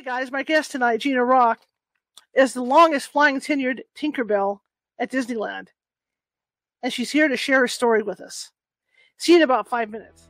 Hey guys, my guest tonight, Gina Rock, is the longest flying tenured Tinkerbell at Disneyland. And she's here to share her story with us. See you in about five minutes.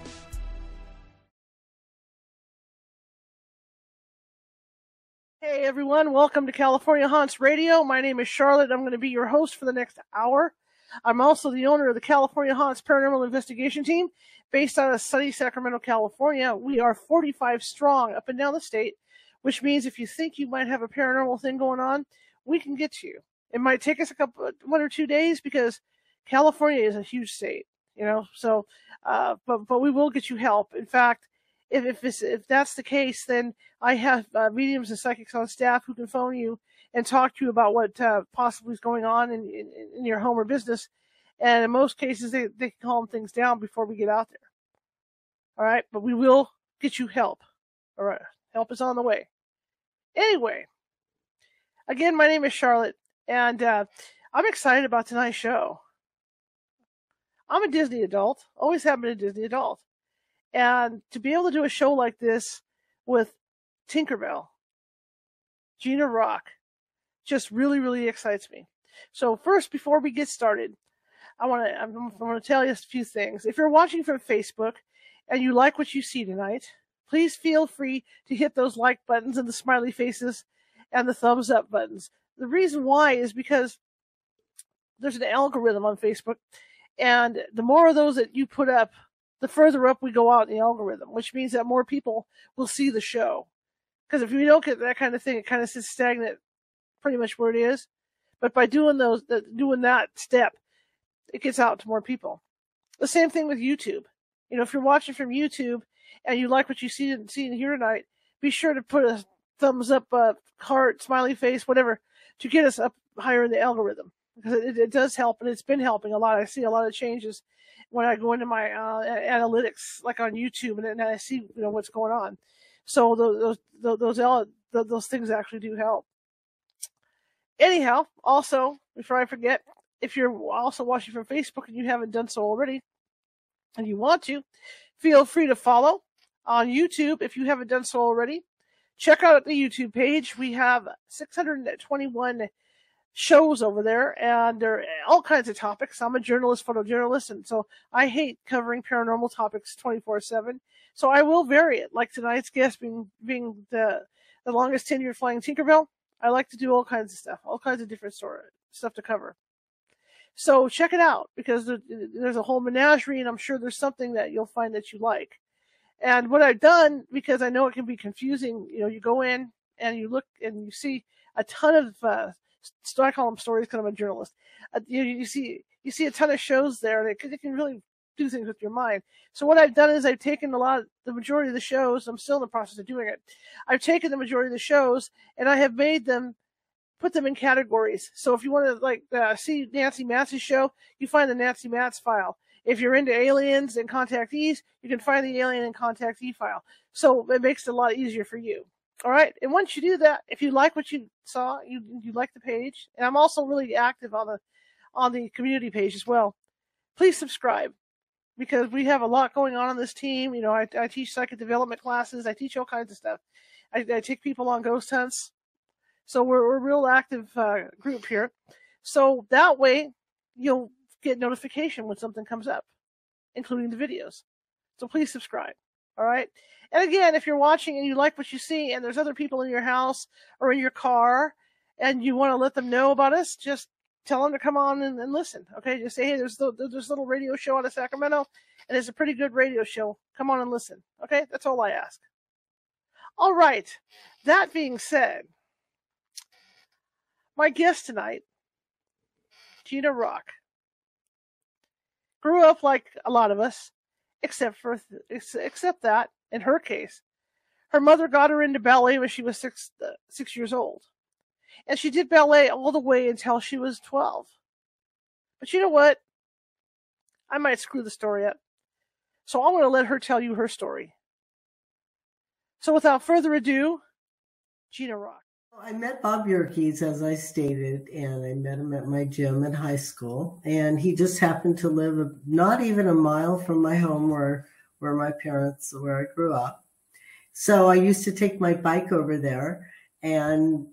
Hey everyone, welcome to California Haunts Radio. My name is Charlotte. I'm going to be your host for the next hour. I'm also the owner of the California Haunts Paranormal Investigation Team, based out of sunny Sacramento, California. We are 45 strong up and down the state, which means if you think you might have a paranormal thing going on, we can get to you. It might take us a couple, one or two days because California is a huge state, you know. So, uh, but but we will get you help. In fact, if if, if that's the case, then I have uh, mediums and psychics on staff who can phone you and talk to you about what uh, possibly is going on in, in, in your home or business. And in most cases, they, they can calm things down before we get out there. All right, but we will get you help. All right, help is on the way. Anyway, again, my name is Charlotte, and uh, I'm excited about tonight's show. I'm a Disney adult, always have been a Disney adult. And to be able to do a show like this with Tinkerbell, Gina Rock, just really, really excites me. So first, before we get started, I want to I want to tell you a few things. If you're watching from Facebook and you like what you see tonight, please feel free to hit those like buttons and the smiley faces and the thumbs up buttons. The reason why is because there's an algorithm on Facebook, and the more of those that you put up, the further up we go out in the algorithm, which means that more people will see the show. Because if you don't get that kind of thing, it kind of sits stagnant pretty much where it is. But by doing those, doing that step, it gets out to more people. The same thing with YouTube. You know, if you're watching from YouTube and you like what you see and see and hear tonight, be sure to put a thumbs up, a heart, smiley face, whatever, to get us up higher in the algorithm because it, it does help and it's been helping a lot. I see a lot of changes when I go into my uh, analytics, like on YouTube, and, and I see you know what's going on. So those those those, those things actually do help anyhow, also, before I forget, if you're also watching from Facebook and you haven't done so already, and you want to, feel free to follow on YouTube if you haven't done so already. Check out the YouTube page. We have 621 shows over there, and there are all kinds of topics. I'm a journalist, photojournalist, and so I hate covering paranormal topics 24/7. So I will vary it, like tonight's guest being being the the longest tenured flying Tinkerbell. I like to do all kinds of stuff, all kinds of different sort stuff to cover. So check it out because there's a whole menagerie, and I'm sure there's something that you'll find that you like. And what I've done, because I know it can be confusing, you know, you go in and you look and you see a ton of, uh, I call them stories because I'm a journalist. Uh, you, you see, you see a ton of shows there that it can really do things with your mind. So what I've done is I've taken a lot, the majority of the shows. I'm still in the process of doing it. I've taken the majority of the shows and I have made them, put them in categories. So if you want to like uh, see Nancy Matz's show, you find the Nancy Matz file. If you're into aliens and contactees, you can find the alien and contactee file. So it makes it a lot easier for you. All right. And once you do that, if you like what you saw, you you like the page, and I'm also really active on the on the community page as well. Please subscribe because we have a lot going on on this team. You know, I, I teach psychic development classes. I teach all kinds of stuff. I, I take people on ghost hunts. So we're, we're a real active uh, group here. So that way you'll get notification when something comes up, including the videos. So please subscribe. All right. And again, if you're watching and you like what you see and there's other people in your house or in your car and you want to let them know about us, just tell them to come on and, and listen. Okay, just say, hey, there's the, there's this little radio show out of Sacramento, and it's a pretty good radio show. Come on and listen. Okay, that's all I ask. All right. That being said, my guest tonight, Gina Rock, grew up like a lot of us, except for except that in her case, her mother got her into ballet when she was six uh, six years old. And she did ballet all the way until she was 12. But you know what? I might screw the story up. So I'm going to let her tell you her story. So without further ado, Gina Rock. I met Bob Yerkes, as I stated, and I met him at my gym in high school. And he just happened to live not even a mile from my home where, where my parents, where I grew up. So I used to take my bike over there and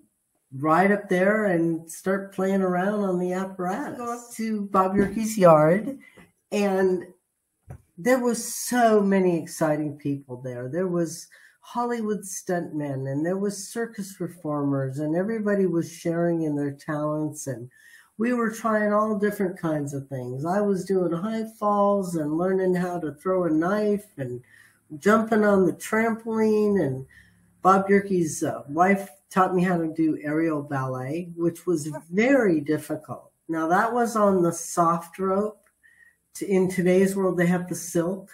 ride up there and start playing around on the apparatus. Go up to Bob Yerkes' yard, and there was so many exciting people there. There was Hollywood stuntmen, and there was circus performers, and everybody was sharing in their talents and we were trying all different kinds of things. I was doing high falls and learning how to throw a knife and jumping on the trampoline. And Bob Yerkes' uh, wife taught me how to do aerial ballet, which was very difficult. Now, that was on the soft rope. In today's world, they have the silk.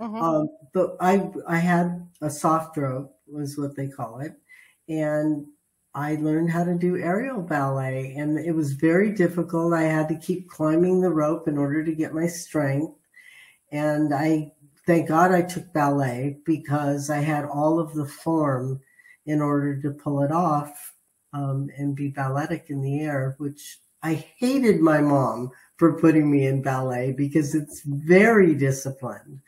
Uh-huh. Um, but I, I had a soft rope, was what they call it. And I learned how to do aerial ballet and it was very difficult. I had to keep climbing the rope in order to get my strength. And I, thank God I took ballet because I had all of the form in order to pull it off um, and be balletic in the air, which I hated my mom for putting me in ballet because it's very disciplined,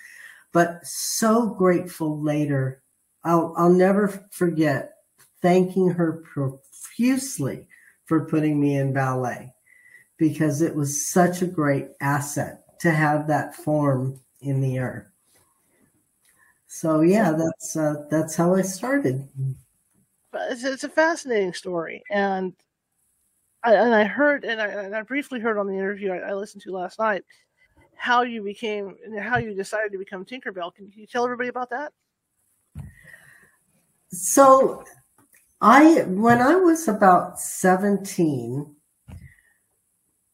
but so grateful later. I'll, I'll never forget thanking her profusely for putting me in ballet because it was such a great asset to have that form in the earth. So yeah, that's uh, that's how I started. It's, it's a fascinating story, and I, and I heard and I, and I briefly heard on the interview I, I listened to last night how you became and how you decided to become Tinkerbell. Can you tell everybody about that? So I when I was about 17,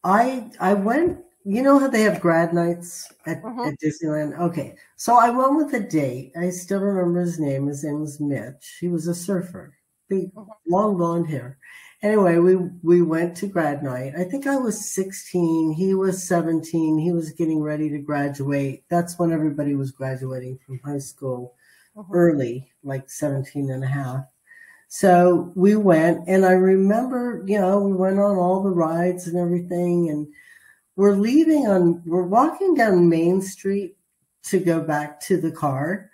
I I went, you know how they have grad nights at, uh-huh. at Disneyland? Okay. So I went with a date. I still remember his name. His name was Mitch. He was a surfer. Big uh-huh. long blonde hair. Anyway, we we went to grad night. I think I was 16, he was 17. He was getting ready to graduate. That's when everybody was graduating from high school uh-huh. early, like 17 and a half. So we went, and I remember, you know, we went on all the rides and everything, and we're leaving on, we're walking down Main Street to go back to the car.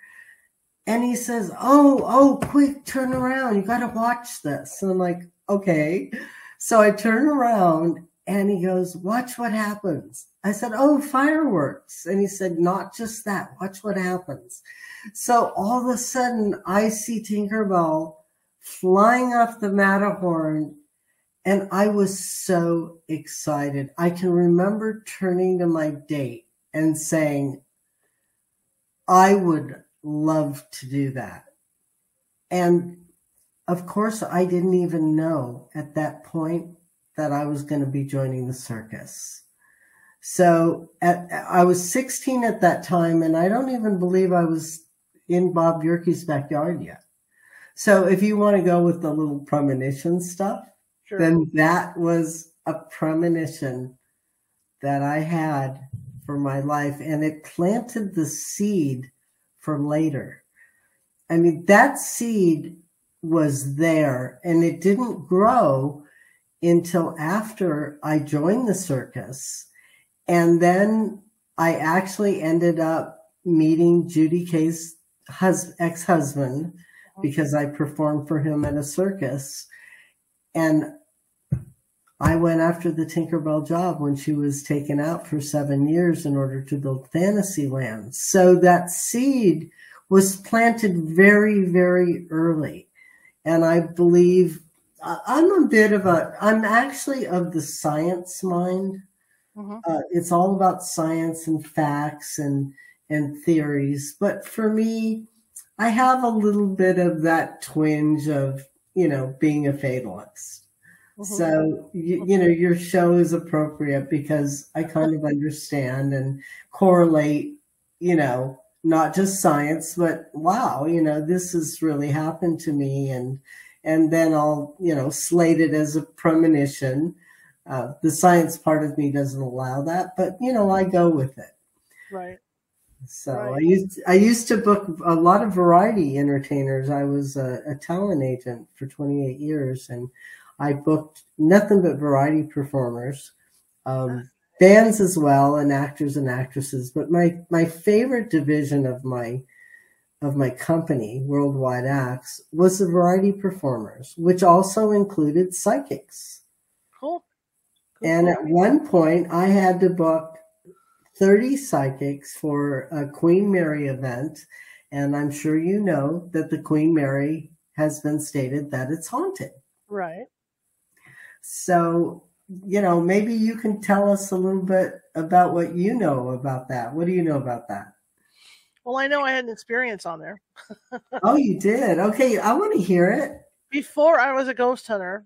And he says, Oh, oh, quick, turn around. You got to watch this. And I'm like, Okay. So I turn around and he goes, Watch what happens. I said, Oh, fireworks. And he said, Not just that. Watch what happens. So all of a sudden, I see Tinkerbell flying off the Matterhorn. And I was so excited. I can remember turning to my date and saying, I would love to do that. And of course, I didn't even know at that point that I was going to be joining the circus. So at, I was 16 at that time, and I don't even believe I was in Bob Yerkes' backyard yet. So if you want to go with the little premonition stuff, sure. then that was a premonition that I had for my life and it planted the seed for later. I mean, that seed was there and it didn't grow until after I joined the circus. And then I actually ended up meeting Judy Kaye's hus- ex-husband because I performed for him at a circus. And I went after the Tinkerbell job when she was taken out for seven years in order to build Fantasyland. So that seed was planted very, very early. And I believe I'm a bit of a, I'm actually of the science mind. Mm-hmm. Uh, it's all about science and facts and, and theories. But for me, I have a little bit of that twinge of, you know, being a fatalist. Mm-hmm. So, you, you know, your show is appropriate because I kind of understand and correlate, you know, not just science, but wow, you know, this has really happened to me. And, and then I'll, you know, slate it as a premonition. Uh, the science part of me doesn't allow that, but, you know, I go with it. Right. So right. I used I used to book a lot of variety entertainers. I was a, a, talent agent for 28 years, and I booked nothing but variety performers, um, bands as well, and actors and actresses. But my my favorite division of my of my company, Worldwide Acts, was the variety performers, which also included psychics. Cool. cool. And at one point, I had to book 30 psychics for a Queen Mary event. And I'm sure you know that the Queen Mary has been stated that it's haunted. Right. So, you know, maybe you can tell us a little bit about what you know about that. What do you know about that? Well, I know I had an experience on there. oh, you did? Okay, I want to hear it. Before I was a ghost hunter,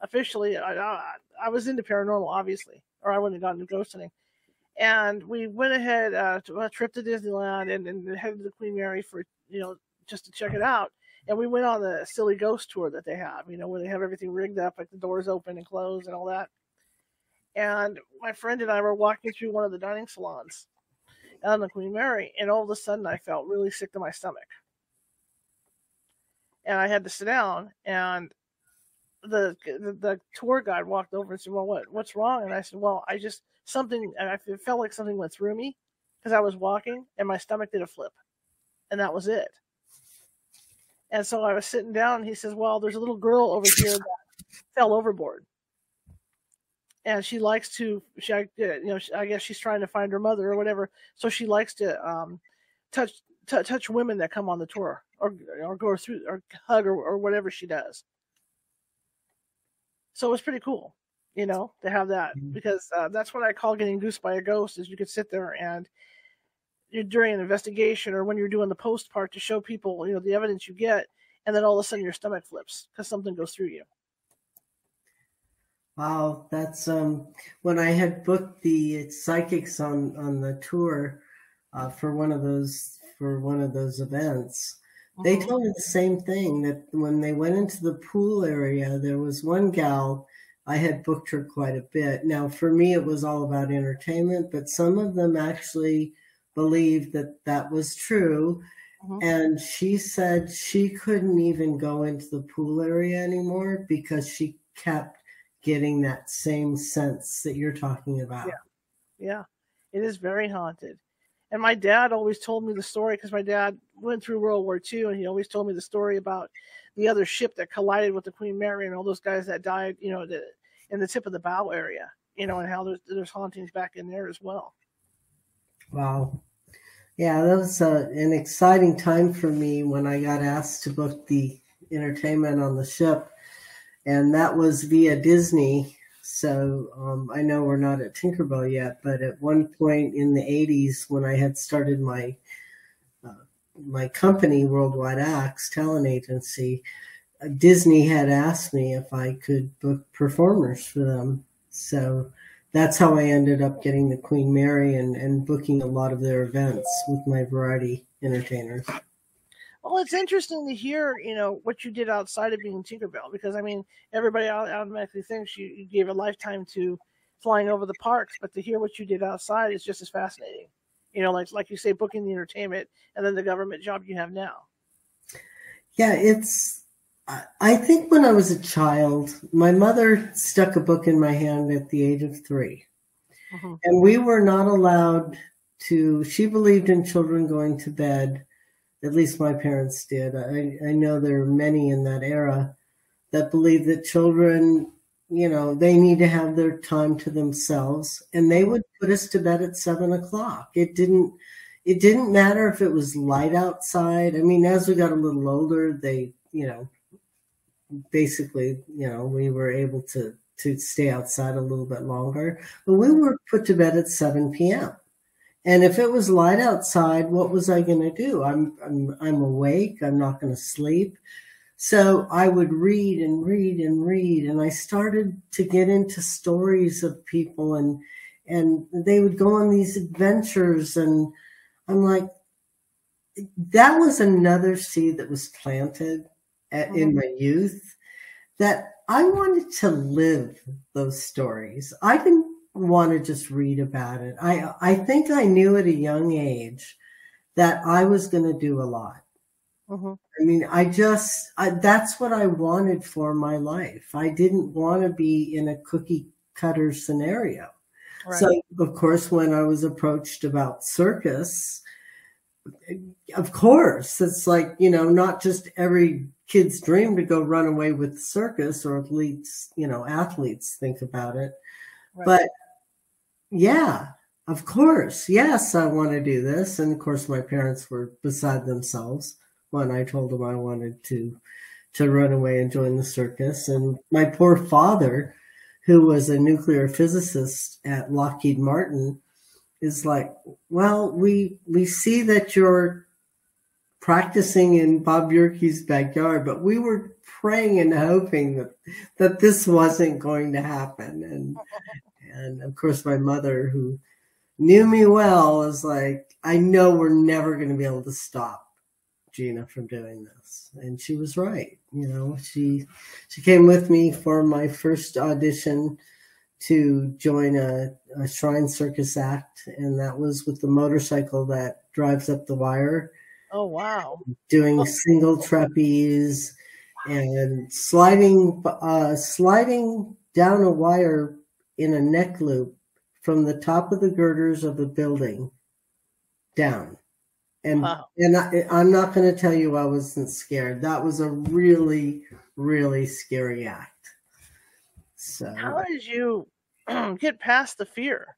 officially, I, I was into paranormal, obviously, or I wouldn't have gotten into ghost hunting. And we went ahead uh, to a trip to Disneyland and, and headed to the Queen Mary for, you know, just to check it out. And we went on the silly ghost tour that they have, you know, where they have everything rigged up, like the doors open and closed and all that. And my friend and I were walking through one of the dining salons on the Queen Mary, and all of a sudden I felt really sick to my stomach. And I had to sit down, and the, the, the tour guide walked over and said, "Well, what what's wrong?" And I said, "Well, I just something. I felt like something went through me because I was walking, and my stomach did a flip, and that was it." And so I was sitting down, and he says, "Well, there's a little girl over here that fell overboard." and she likes to she you know I guess she's trying to find her mother or whatever so she likes to um, touch t- touch women that come on the tour or or go through or hug or, or whatever she does so it was pretty cool you know to have that mm-hmm. because uh, that's what I call getting goosed by a ghost is you could sit there and you're during an investigation or when you're doing the post part to show people you know the evidence you get and then all of a sudden your stomach flips because something goes through you Wow, that's um when I had booked the psychics on on the tour uh, for one of those for one of those events. Mm-hmm. They told me the same thing that when they went into the pool area, there was one gal. I had booked her quite a bit. Now, for me, it was all about entertainment, but some of them actually believed that that was true. Mm-hmm. And she said she couldn't even go into the pool area anymore because she kept getting that same sense that you're talking about. Yeah. Yeah. It is very haunted. And my dad always told me the story because my dad went through World War II and he always told me the story about the other ship that collided with the Queen Mary and all those guys that died, you know, the, in the tip of the bow area, you know, and how there's, there's hauntings back in there as well. Wow. Yeah, that was uh, an exciting time for me when I got asked to book the entertainment on the ship and that was via Disney. So um, I know we're not at Tinkerbell yet, but at one point in the '80s, when I had started my my company, Worldwide Acts Talent Agency, uh, Disney had asked me if I could book performers for them. So that's how I ended up getting the Queen Mary and, and booking a lot of their events with my variety entertainers. Well, it's interesting to hear, you know, what you did outside of being Tinkerbell, because I mean, everybody automatically thinks you, you gave a lifetime to flying over the parks, but to hear what you did outside is just as fascinating. You know, like like you say, booking the entertainment and then the government job you have now. Yeah, it's. I think when I was a child, my mother stuck a book in my hand at the age of 3 mm-hmm. and we were not allowed to. She believed in children going to bed at least my parents did. I, I know there are many in that era that believe that children, you know, they need to have their time to themselves and they would put us to bed at seven o'clock. It didn't, it didn't matter if it was light outside. I mean, as we got a little older, they, you know, basically, you know, we were able to, to stay outside a little bit longer, but we were put to bed at 7 p.m. And if it was light outside, what was I going to do? I'm, I'm, I'm awake. I'm not going to sleep. So I would read and read and read. And I started to get into stories of people and, and they would go on these adventures. And I'm like, that was another seed that was planted at, in mm-hmm. my youth that I wanted to live those stories. I didn't want to just read about it. I I think I knew at a young age that I was going to do a lot. Mm-hmm. I mean, I just I, that's what I wanted for my life. I didn't want to be in a cookie cutter scenario. Right. So, of course, when I was approached about circus, of course, it's like, you know, not just every kid's dream to go run away with the circus or athletes, you know, athletes think about it. Right. But yeah, of course. Yes, I want to do this. And of course, my parents were beside themselves when I told him I wanted to to run away and join the circus. And my poor father, who was a nuclear physicist at Lockheed Martin, is like, well, we we see that you're practicing in Bob Yerkes' backyard, but we were praying and hoping that that this wasn't going to happen. And and of course, my mother, who knew me well, was like, I know we're never going to be able to stop Gina from doing this, and she was right. You know, she she came with me for my first audition to join a, a Shrine Circus act, and that was with the motorcycle that drives up the wire. Oh wow! Doing single trapeze and sliding uh, sliding down a wire in a neck loop from the top of the girders of a building down. And wow. and I, I'm not going to tell you I wasn't scared. That was a really really scary act. So how did you get past the fear?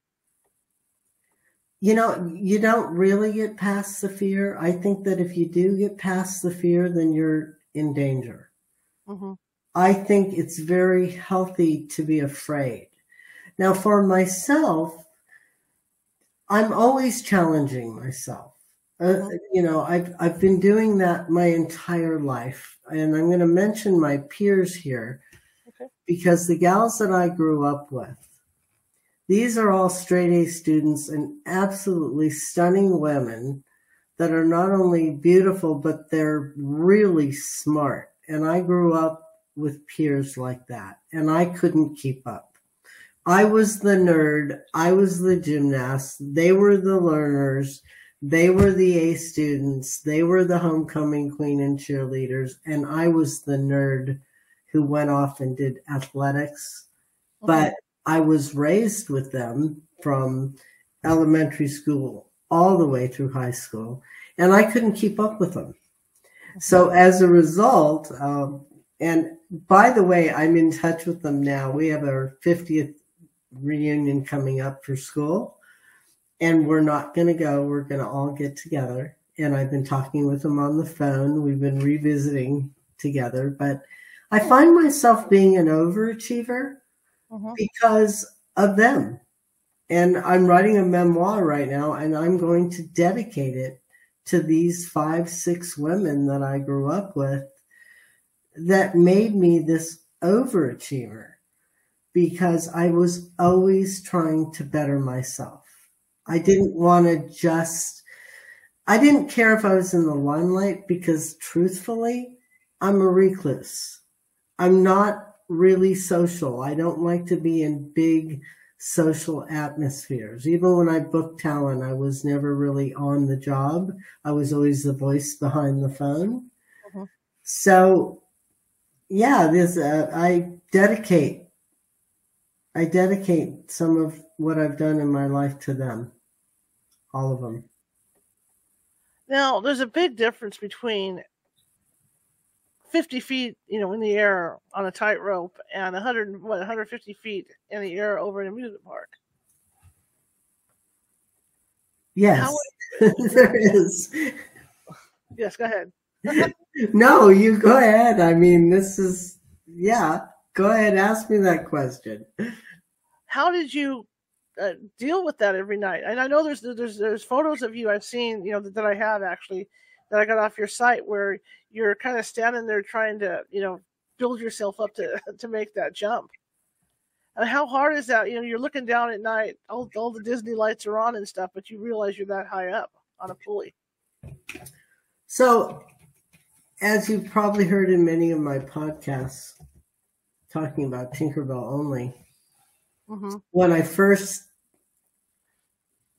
You know, you don't really get past the fear. I think that if you do get past the fear, then you're in danger. Mm-hmm. I think it's very healthy to be afraid. Now, for myself, I'm always challenging myself. Uh, mm-hmm. you know, I've I've been doing that my entire life, and I'm going to mention my peers here okay. because the gals that I grew up with, these are all straight A students and absolutely stunning women that are not only beautiful but they're really smart. And I grew up with peers like that, and I couldn't keep up. I was the nerd. I was the gymnast. They were the learners. They were the A students. They were the homecoming queen and cheerleaders. And I was the nerd who went off and did athletics. Okay. But I was raised with them from elementary school all the way through high school. And I couldn't keep up with them. So as a result, um, and by the way, I'm in touch with them now. We have our 50th reunion coming up for school. And we're not going to go. We're going to all get together. And I've been talking with them on the phone. We've been revisiting together. But I find myself being an overachiever mm-hmm. because of them. And I'm writing a memoir right now, and I'm going to dedicate it to these five, six women that I grew up with that made me this overachiever because I was always trying to better myself. I didn't want to just, I didn't care if I was in the limelight because truthfully, I'm a recluse. I'm not really social. I don't like to be in big social atmospheres. Even when I booked talent, I was never really on the job. I was always the voice behind the phone. Mm-hmm. So, yeah, this uh, I dedicate I dedicate some of what I've done in my life to them, all of them. Now, there's a big difference between 50 feet, you know, in the air on a tightrope and 100, what, 150 feet in the air over in a amusement park. Yes, there is. Yes, go ahead. no, you go ahead. I mean, this is, yeah. Go ahead, ask me that question. How did you uh, deal with that every night? And I know there's there's there's photos of you I've seen, you know, that, that I have actually that I got off your site where you're kind of standing there trying to, you know, build yourself up to to make that jump. And how hard is that? You know, you're looking down at night, all, all the Disney lights are on and stuff, but you realize you're that high up on a pulley. So, as you've probably heard in many of my podcasts, talking about Tinkerbell only. Mm-hmm. When I first,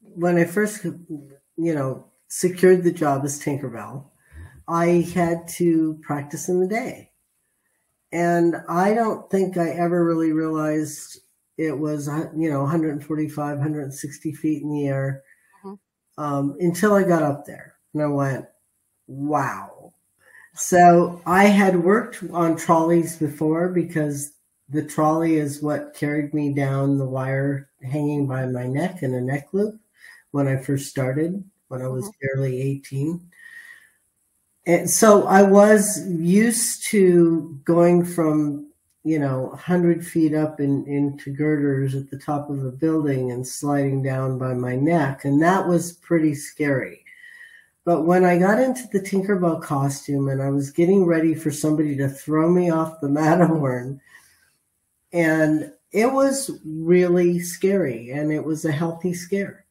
when I first, you know, secured the job as Tinkerbell, I had to practice in the day. And I don't think I ever really realized it was, you know, 145, 160 feet in the air mm-hmm. um, until I got up there. And I went, wow. So I had worked on trolleys before because the trolley is what carried me down the wire hanging by my neck in a neck loop when I first started, when I was mm-hmm. barely 18. And so I was used to going from, you know, 100 feet up in, into girders at the top of a building and sliding down by my neck. And that was pretty scary. But when I got into the Tinkerbell costume and I was getting ready for somebody to throw me off the Matterhorn, and it was really scary and it was a healthy scare,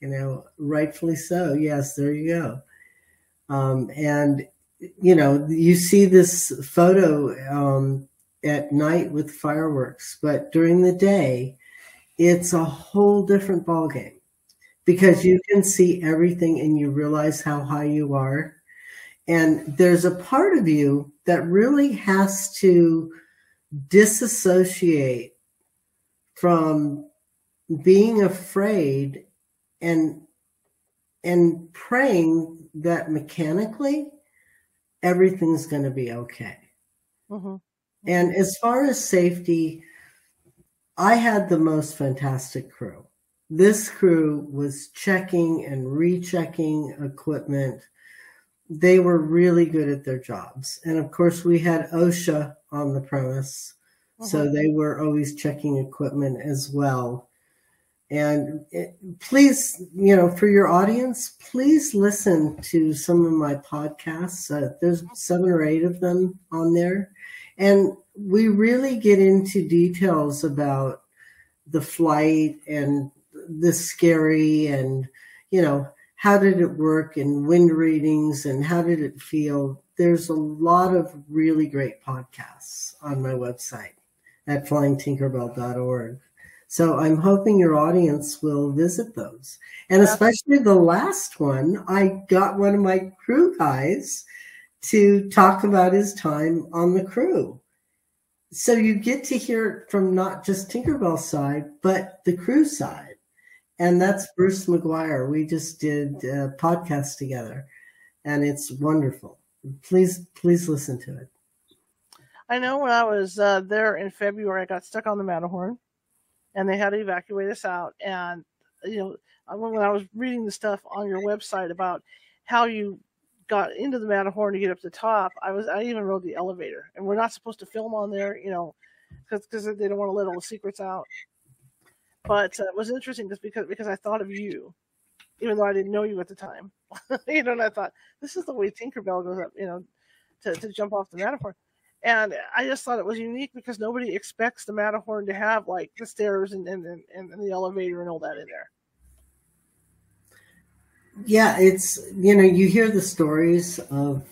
you know, rightfully so. Yes, there you go. Um, and, you know, you see this photo um, at night with fireworks, but during the day, it's a whole different ballgame because you can see everything and you realize how high you are. And there's a part of you that really has to disassociate from being afraid and and praying that mechanically everything's going to be okay. Mm-hmm. And as far as safety, I had the most fantastic crew. This crew was checking and rechecking equipment. They were really good at their jobs. And of course, we had OSHA on the premise. Mm-hmm. So they were always checking equipment as well. And it, please, you know, for your audience, please listen to some of my podcasts. Uh, there's seven or eight of them on there. And we really get into details about the flight and the scary and, you know, how did it work and wind readings and how did it feel? There's a lot of really great podcasts on my website at flyingtinkerbell.org. So I'm hoping your audience will visit those. And especially the last one, I got one of my crew guys to talk about his time on the crew. So you get to hear from not just Tinkerbell's side, but the crew side. And that's Bruce McGuire. We just did a podcast together and it's wonderful. Please, please listen to it. I know when I was uh, there in February, I got stuck on the Matterhorn, and they had to evacuate us out. And you know, when I was reading the stuff on your website about how you got into the Matterhorn to get up the top, I was I even rode the elevator, and we're not supposed to film on there, you know, because they don't want to let all the secrets out. But uh, it was interesting just because because I thought of you, even though I didn't know you at the time. you know, and I thought this is the way Tinkerbell goes up, you know, to, to jump off the Matterhorn. And I just thought it was unique because nobody expects the Matterhorn to have like the stairs and, and, and, and the elevator and all that in there. Yeah, it's you know you hear the stories of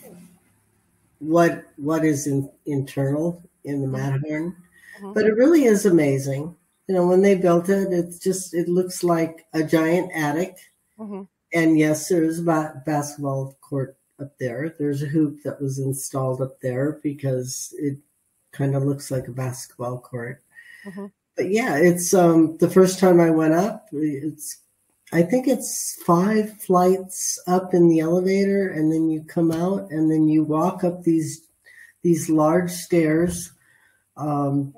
what what is in, internal in the mm-hmm. Matterhorn, mm-hmm. but it really is amazing. You know, when they built it, it's just it looks like a giant attic, mm-hmm. and yes, there's a basketball court up there. There's a hoop that was installed up there because it kind of looks like a basketball court. Mm-hmm. But yeah, it's um, the first time I went up. It's I think it's five flights up in the elevator, and then you come out, and then you walk up these these large stairs. Um,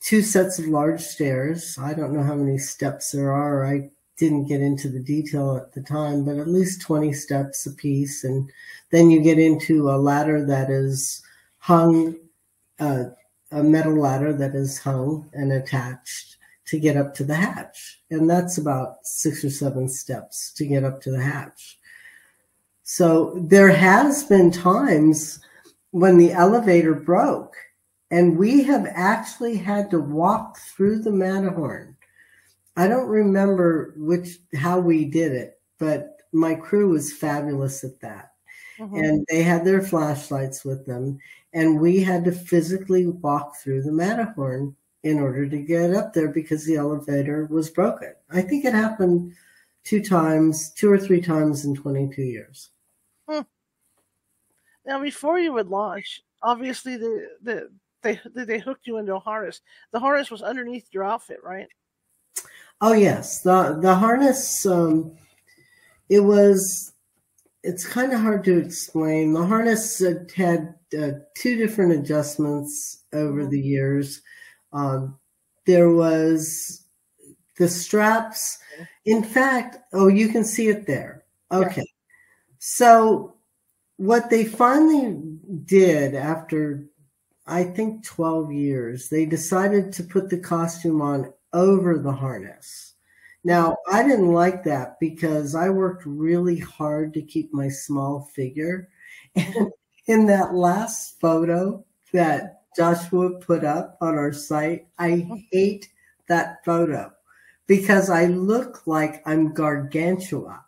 two sets of large stairs. I don't know how many steps there are. I didn't get into the detail at the time, but at least 20 steps a piece. And then you get into a ladder that is hung, uh, a metal ladder that is hung and attached to get up to the hatch. And that's about six or seven steps to get up to the hatch. So there has been times when the elevator broke and we have actually had to walk through the Matterhorn I don't remember which how we did it, but my crew was fabulous at that. Mm-hmm. And they had their flashlights with them, and we had to physically walk through the Matterhorn in order to get up there because the elevator was broken. I think it happened two times, two or three times in 22 years. Hmm. Now, before you would launch, obviously the, the they they hooked you into a harness. The harness was underneath your outfit, right? Oh yes, the the harness. Um, it was it's kind of hard to explain. The harness had uh, two different adjustments over the years. Um, there was the straps. In fact, oh, you can see it there. Okay. Yeah. So, what they finally did after, I think, 12 years, they decided to put the costume on over the harness. Now, I didn't like that because I worked really hard to keep my small figure. And in that last photo that Joshua put up on our site, I hate that photo because I look like I'm gargantua.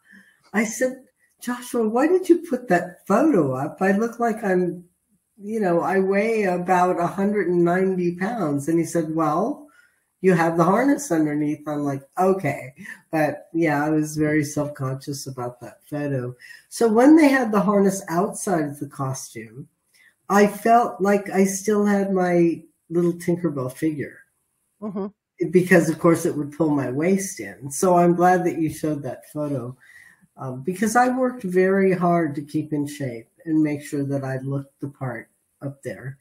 I said, Joshua, why did you put that photo up? I look like I'm, you know, I weigh about 190 pounds. And he said, well, you have the harness underneath. I'm like, okay. But yeah, I was very self conscious about that photo. So when they had the harness outside of the costume, I felt like I still had my little Tinkerbell figure. Mm-hmm. Because, of course, it would pull my waist in. So I'm glad that you showed that photo um, because I worked very hard to keep in shape and make sure that I looked the part up there.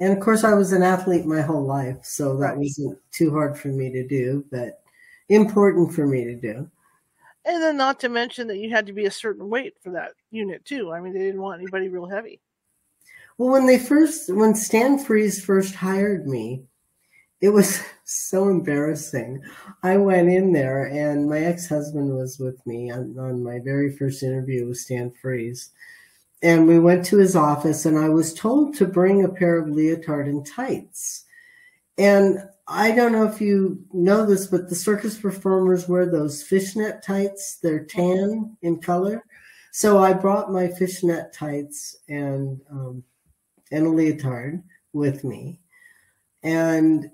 And of course, I was an athlete my whole life, so that right. wasn't too hard for me to do, but important for me to do. And then, not to mention that you had to be a certain weight for that unit too. I mean, they didn't want anybody real heavy. Well, when they first, when Stan Freese first hired me, it was so embarrassing. I went in there, and my ex-husband was with me on, on my very first interview with Stan Freese and we went to his office and I was told to bring a pair of leotard and tights. And I don't know if you know this, but the circus performers wear those fishnet tights. They're tan in color. So I brought my fishnet tights and um, and a leotard with me. And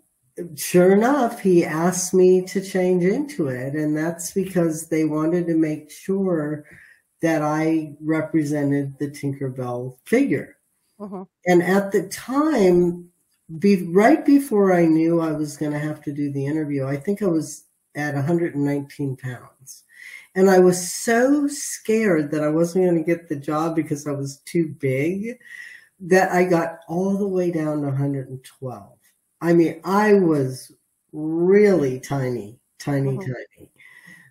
sure enough, he asked me to change into it. And that's because they wanted to make sure that I represented the Tinkerbell figure. Uh-huh. And at the time, be, right before I knew I was going to have to do the interview, I think I was at 119 pounds. And I was so scared that I wasn't going to get the job because I was too big that I got all the way down to 112. I mean, I was really tiny, tiny, uh-huh. tiny.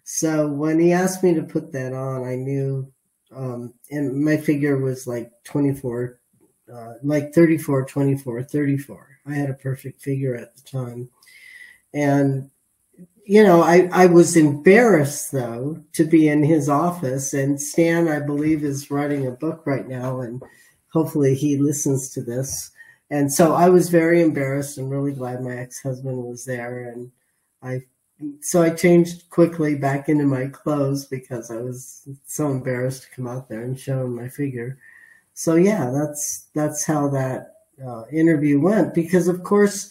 So when he asked me to put that on, I knew, um, and my figure was like 24, uh, like 34, 24, 34. I had a perfect figure at the time. And, you know, I, I was embarrassed though to be in his office. And Stan, I believe, is writing a book right now, and hopefully he listens to this. And so I was very embarrassed and really glad my ex husband was there. And I so I changed quickly back into my clothes because I was so embarrassed to come out there and show my figure. So yeah, that's that's how that uh, interview went. Because of course,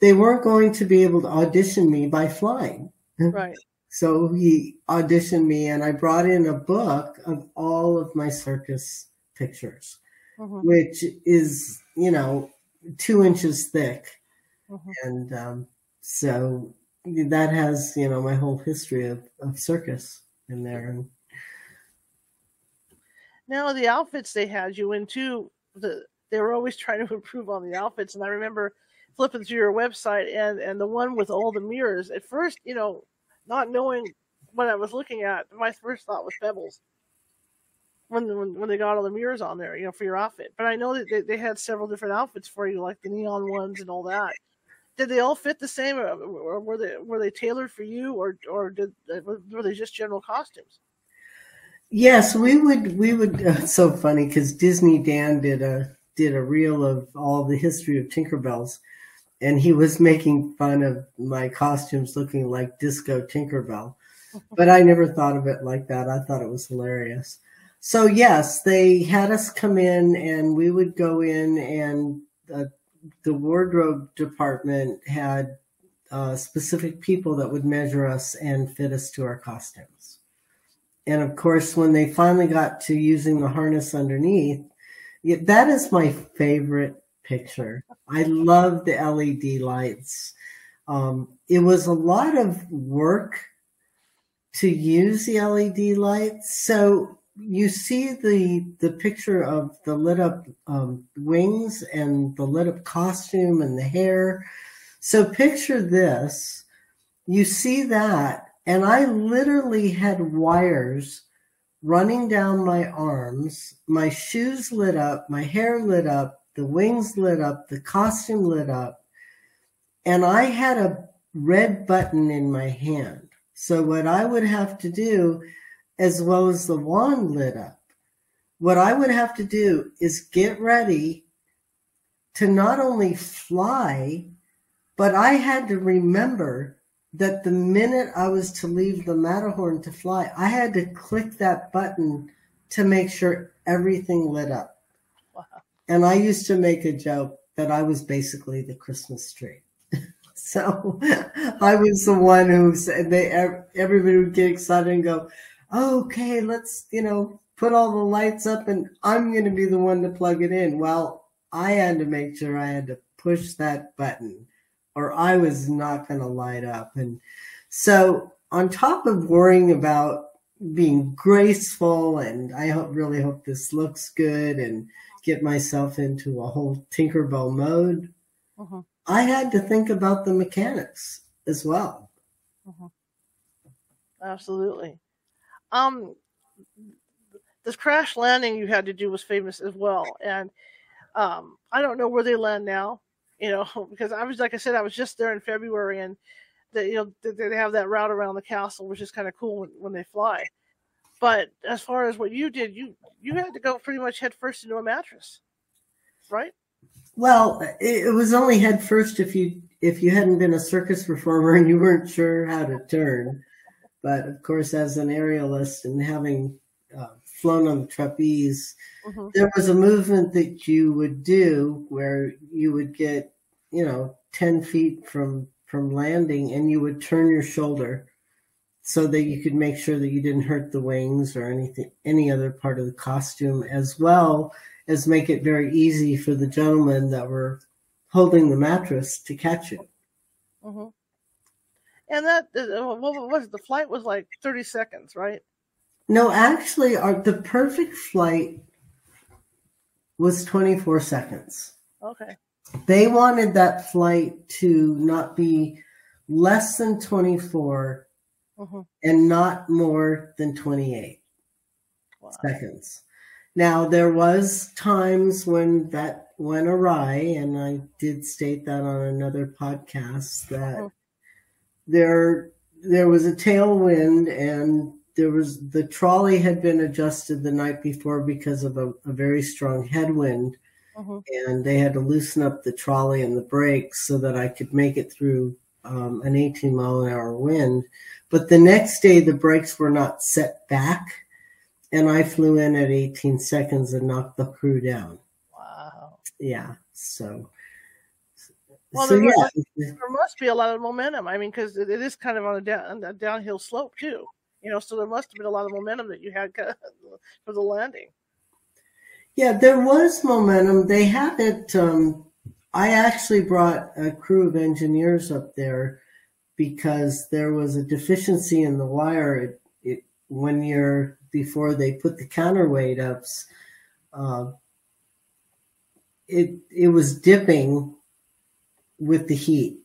they weren't going to be able to audition me by flying. Right. so he auditioned me, and I brought in a book of all of my circus pictures, mm-hmm. which is you know two inches thick, mm-hmm. and um, so that has you know my whole history of, of circus in there. And now the outfits they had you in too the they were always trying to improve on the outfits. And i remember flipping through your website and and the one with all the mirrors. At first you know not knowing what i was looking at my first thought was pebbles when, when when they got all the mirrors on there you know for your outfit. But i know that they, they had several different outfits for you like the neon ones and all that did they all fit the same, or were they were they tailored for you, or or did were they just general costumes? Yes, we would. We would. Uh, so funny because Disney Dan did a did a reel of all the history of Tinkerbells, and he was making fun of my costumes looking like Disco Tinkerbell. but I never thought of it like that. I thought it was hilarious. So yes, they had us come in, and we would go in and. Uh, the wardrobe department had uh, specific people that would measure us and fit us to our costumes. And of course, when they finally got to using the harness underneath, that is my favorite picture. I love the LED lights. Um, it was a lot of work to use the LED lights. So you see the the picture of the lit up um, wings and the lit up costume and the hair. So picture this. You see that, and I literally had wires running down my arms, my shoes lit up, my hair lit up, the wings lit up, the costume lit up, and I had a red button in my hand. So what I would have to do as well as the wand lit up. What I would have to do is get ready to not only fly, but I had to remember that the minute I was to leave the Matterhorn to fly, I had to click that button to make sure everything lit up. Wow. And I used to make a joke that I was basically the Christmas tree. so I was the one who said they everybody would get excited and go, okay, let's, you know, put all the lights up and I'm going to be the one to plug it in. Well, I had to make sure I had to push that button or I was not going to light up. And so on top of worrying about being graceful and I hope, really hope this looks good and get myself into a whole Tinkerbell mode, uh-huh. I had to think about the mechanics as well. Uh-huh. Absolutely. Um, this crash landing you had to do was famous as well, and um, I don't know where they land now. You know, because I was like I said, I was just there in February, and they you know they have that route around the castle, which is kind of cool when, when they fly. But as far as what you did, you you had to go pretty much head first into a mattress, right? Well, it was only head first if you if you hadn't been a circus performer and you weren't sure how to turn. But of course, as an aerialist and having uh, flown on the trapeze, mm-hmm. there was a movement that you would do where you would get, you know, 10 feet from, from landing and you would turn your shoulder so that you could make sure that you didn't hurt the wings or anything, any other part of the costume, as well as make it very easy for the gentlemen that were holding the mattress to catch it. Mm-hmm and that uh, what was it? the flight was like 30 seconds right no actually our the perfect flight was 24 seconds okay they wanted that flight to not be less than 24 mm-hmm. and not more than 28 wow. seconds now there was times when that went awry and i did state that on another podcast that mm-hmm there there was a tailwind and there was the trolley had been adjusted the night before because of a, a very strong headwind. Mm-hmm. and they had to loosen up the trolley and the brakes so that i could make it through um, an 18 mile an hour wind. But the next day the brakes were not set back and i flew in at 18 seconds and knocked the crew down. Wow. Yeah so well, so, there, yeah. must, there must be a lot of momentum. I mean, because it is kind of on a, down, a downhill slope too. You know, so there must have been a lot of momentum that you had for the landing. Yeah, there was momentum. They had it. Um, I actually brought a crew of engineers up there because there was a deficiency in the wire. It, it one year before they put the counterweight ups, uh, it it was dipping with the heat.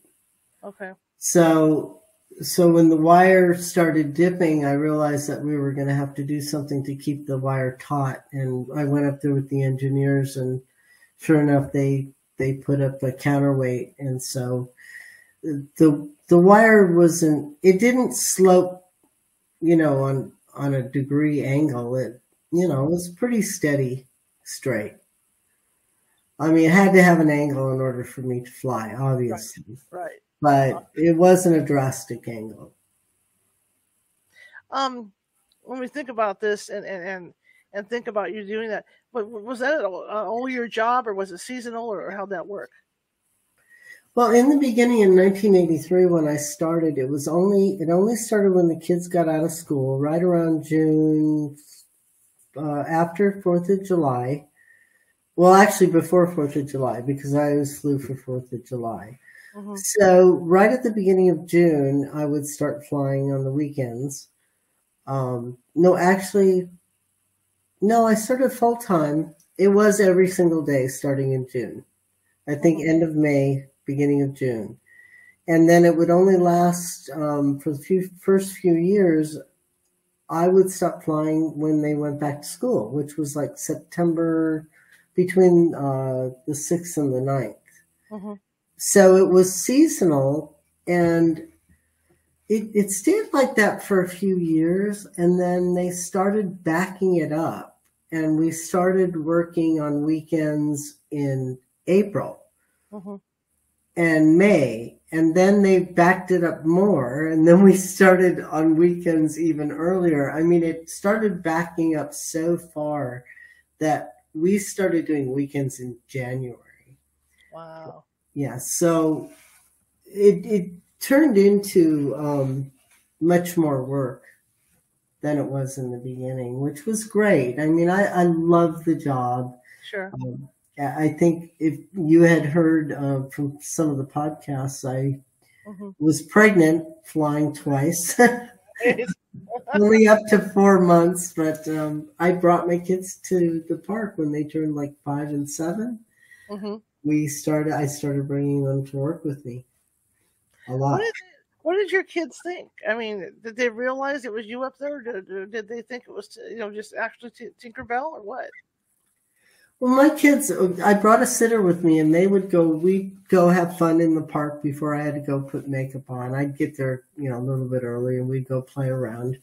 Okay. So so when the wire started dipping, I realized that we were going to have to do something to keep the wire taut. And I went up there with the engineers, and sure enough, they they put up a counterweight, and so the the wire wasn't. It didn't slope, you know, on on a degree angle. It you know it was pretty steady, straight. I mean, it had to have an angle in order for me to fly, obviously. Right. right. But it wasn't a drastic angle. Um, when we think about this and and and, and think about you doing that, was that all your job, or was it seasonal, or how'd that work? Well, in the beginning in 1983, when I started, it was only it only started when the kids got out of school, right around June, uh, after Fourth of July well, actually, before Fourth of July, because I always flew for Fourth of July. Mm-hmm. So, right at the beginning of June, I would start flying on the weekends. Um, no, actually, no, I started full time. It was every single day starting in June. I think end of May, beginning of June. And then it would only last um, for the few, first few years. I would stop flying when they went back to school, which was like September between uh, the 6th and the 9th. Mm-hmm. So it was seasonal and it, it stayed like that for a few years. And then they started backing it up and we started working on weekends in April mm-hmm. and May. And then they backed it up more. And then we started on weekends even earlier. I mean, it started backing up so far that we started doing weekends in January. Wow. Yeah. So it, it turned into um, much more work than it was in the beginning, which was great. I mean, I, I love the job. Sure. Um, I think if you had heard uh, from some of the podcasts, I mm-hmm. was pregnant flying twice. Only up to four months, but um, I brought my kids to the park when they turned like five and 7 mm-hmm. We started. I started bringing them to work with me a lot. What did, what did your kids think? I mean, did they realize it was you up there? Did, did they think it was you know just actually Tinkerbell or what? Well, my kids, I brought a sitter with me, and they would go. We'd go have fun in the park before I had to go put makeup on. I'd get there, you know, a little bit early, and we'd go play around.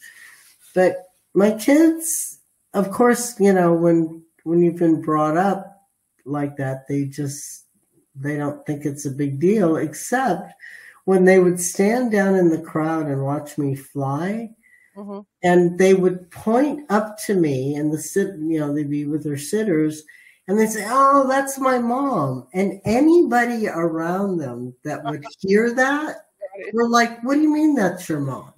But my kids, of course, you know, when when you've been brought up like that, they just they don't think it's a big deal. Except when they would stand down in the crowd and watch me fly, mm-hmm. and they would point up to me, and the sit, you know, they'd be with their sitters and they say, "Oh, that's my mom." And anybody around them that would hear that were like, "What do you mean that's your mom?"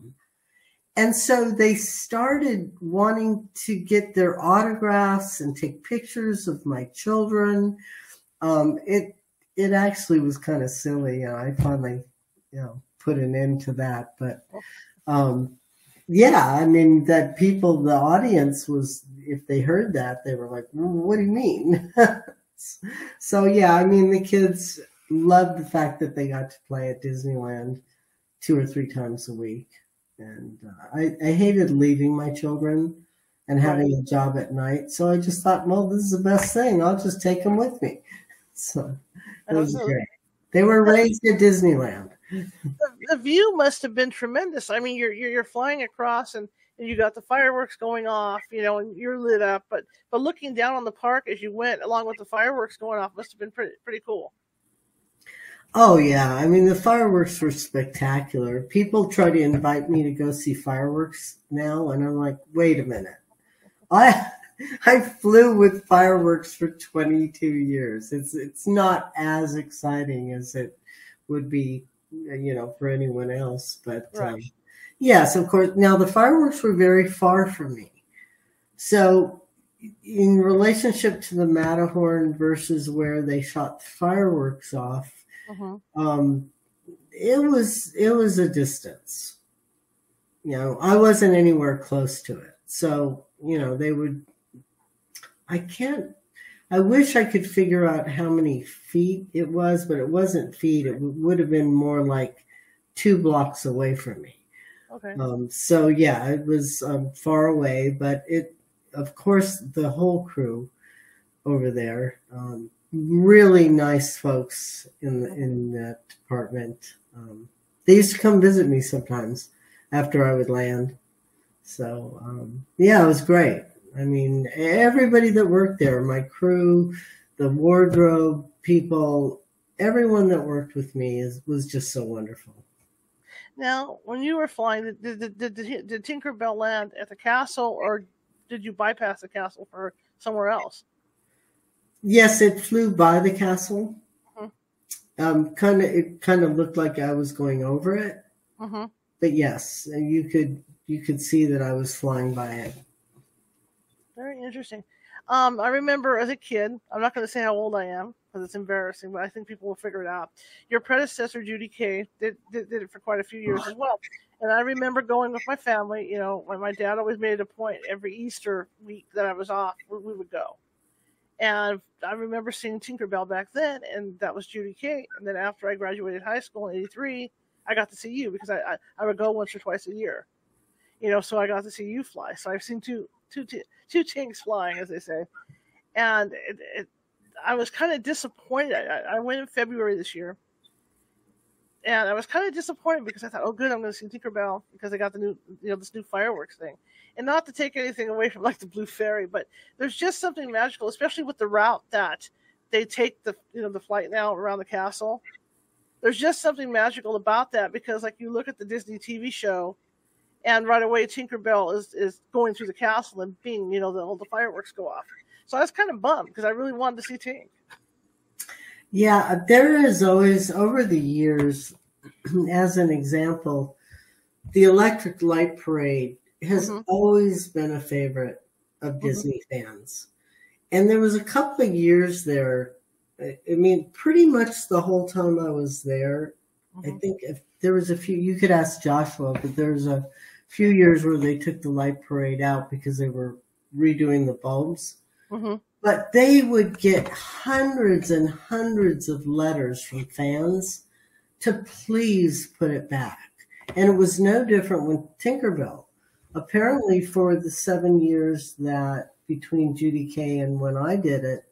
And so they started wanting to get their autographs and take pictures of my children. Um, it it actually was kind of silly. And I finally, you know, put an end to that. But um, yeah, I mean that people, the audience was, if they heard that, they were like, "What do you mean?" so yeah, I mean the kids loved the fact that they got to play at Disneyland two or three times a week, and uh, I, I hated leaving my children and having a job at night. So I just thought, well, this is the best thing. I'll just take them with me. So it was great. They were raised at Disneyland the, the, view must have been tremendous. I mean, you're, you're you're flying across and, and you got the fireworks going off, you know, and you're lit up. But but looking down on the park as you went, along with the fireworks going off, must have been pretty pretty cool. Oh yeah, I mean the fireworks were spectacular. People try to invite me to go see fireworks now, and I'm like, wait a minute, I I flew with fireworks for 22 years. It's it's not as exciting as it would be you know, for anyone else. But right. um, yes, of course. Now the fireworks were very far from me, so in relationship to the Matterhorn versus where they shot the fireworks off, uh-huh. um, it was it was a distance. You know, I wasn't anywhere close to it, so you know they would. I can't I wish I could figure out how many feet it was, but it wasn't feet. It would have been more like two blocks away from me. Okay. Um, so yeah, it was um, far away, but it, of course, the whole crew over there, um, really nice folks in the, in that department. Um, they used to come visit me sometimes after I would land. So um, yeah, it was great. I mean, everybody that worked there, my crew, the wardrobe people, everyone that worked with me is was just so wonderful. Now, when you were flying, did, did, did, did Tinkerbell land at the castle, or did you bypass the castle for somewhere else? Yes, it flew by the castle. Mm-hmm. Um, kind of, it kind of looked like I was going over it. Mm-hmm. But yes, you could you could see that I was flying by it. Very interesting. Um, I remember as a kid, I'm not going to say how old I am, because it's embarrassing, but I think people will figure it out. Your predecessor, Judy Kaye, did, did, did it for quite a few years as well. And I remember going with my family. You know, when my dad always made it a point every Easter week that I was off, we, we would go. And I remember seeing Tinkerbell back then, and that was Judy Kaye. And then after I graduated high school in '83, I got to see you because I, I, I would go once or twice a year. You know, so I got to see you fly. So I've seen two two two tinks flying, as they say. And it, it, I was kind of disappointed. I, I went in February this year, and I was kind of disappointed because I thought, oh, good, I'm going to see Tinkerbell because they got the new, you know, this new fireworks thing. And not to take anything away from like the Blue Fairy, but there's just something magical, especially with the route that they take the, you know, the flight now around the castle. There's just something magical about that because, like, you look at the Disney TV show, and right away Tinkerbell is is going through the castle and being, you know, the, all the fireworks go off. So I was kind of bummed because I really wanted to see Tink. Yeah, there is always over the years, as an example, the Electric Light Parade has mm-hmm. always been a favorite of mm-hmm. Disney fans. And there was a couple of years there. I mean, pretty much the whole time I was there. Mm-hmm. I think if there was a few, you could ask Joshua, but there was a few years where they took the light parade out because they were redoing the bulbs. Mm-hmm. But they would get hundreds and hundreds of letters from fans to please put it back. And it was no different with Tinkerbell. Apparently, for the seven years that between Judy Kaye and when I did it,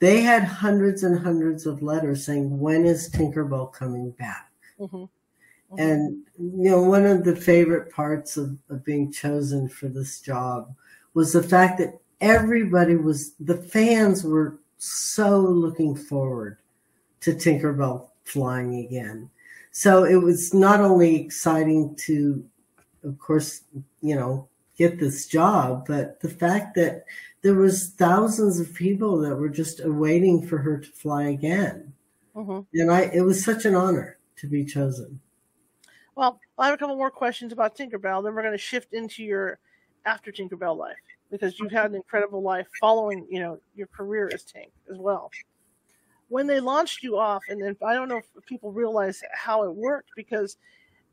they had hundreds and hundreds of letters saying, When is Tinkerbell coming back? Mm-hmm. Mm-hmm. And, you know, one of the favorite parts of, of being chosen for this job was the fact that everybody was the fans were so looking forward to Tinkerbell flying again. So it was not only exciting to, of course, you know, get this job, but the fact that there was thousands of people that were just awaiting for her to fly again. Mm-hmm. And I, it was such an honor to be chosen. Well, I have a couple more questions about Tinkerbell. Then we're going to shift into your after Tinkerbell life because you've had an incredible life following, you know, your career as Tink as well. When they launched you off, and then I don't know if people realize how it worked because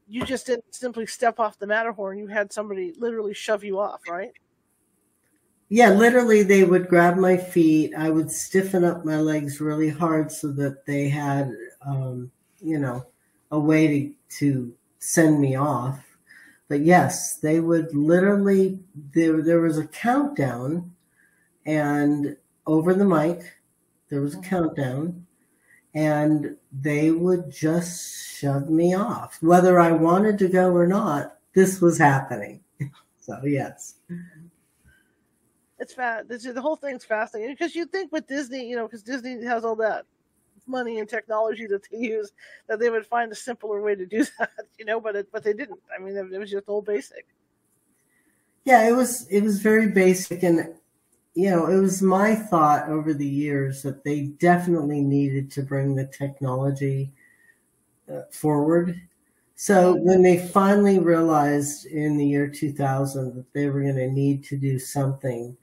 you just didn't simply step off the Matterhorn. You had somebody literally shove you off, right? Yeah, literally, they would grab my feet. I would stiffen up my legs really hard so that they had, um, you know, a way to, to send me off. But yes, they would literally there there was a countdown and over the mic there was a mm-hmm. countdown and they would just shove me off. Whether I wanted to go or not this was happening. So yes. It's fast the whole thing's fascinating because you think with Disney you know because Disney has all that money and technology that they use that they would find a simpler way to do that, you know, but it, but they didn't. I mean, it, was just all basic. Yeah, it was it was very basic, and you know, it was my thought over the years that they definitely needed to bring the technology uh, forward. So when they finally realized in the year 2000 that they were going to need to do something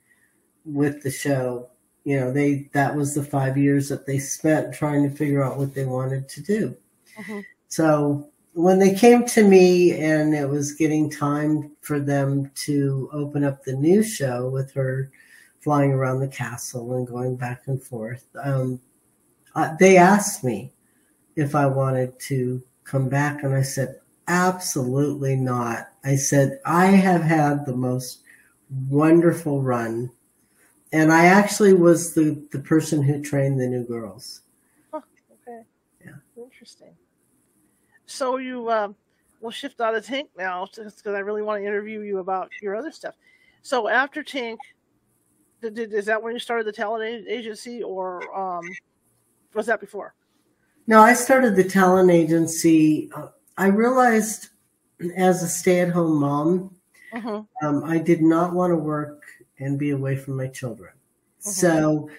with the show, you know they that was the five years that they spent trying to figure out what they wanted to do mm-hmm. so when they came to me and it was getting time for them to open up the new show with her flying around the castle and going back and forth um, uh, they asked me if i wanted to come back and i said absolutely not i said i have had the most wonderful run and I actually was the the person who trained the new girls. Huh, okay. Yeah. Interesting. So you uh, we'll shift out of Tink now because I really want to interview you about your other stuff. So after Tink, did, did, is that when you started the talent agency, or um, was that before? No, I started the talent agency. Uh, I realized as a stay-at-home mom, mm-hmm. um, I did not want to work and be away from my children. Mm-hmm. So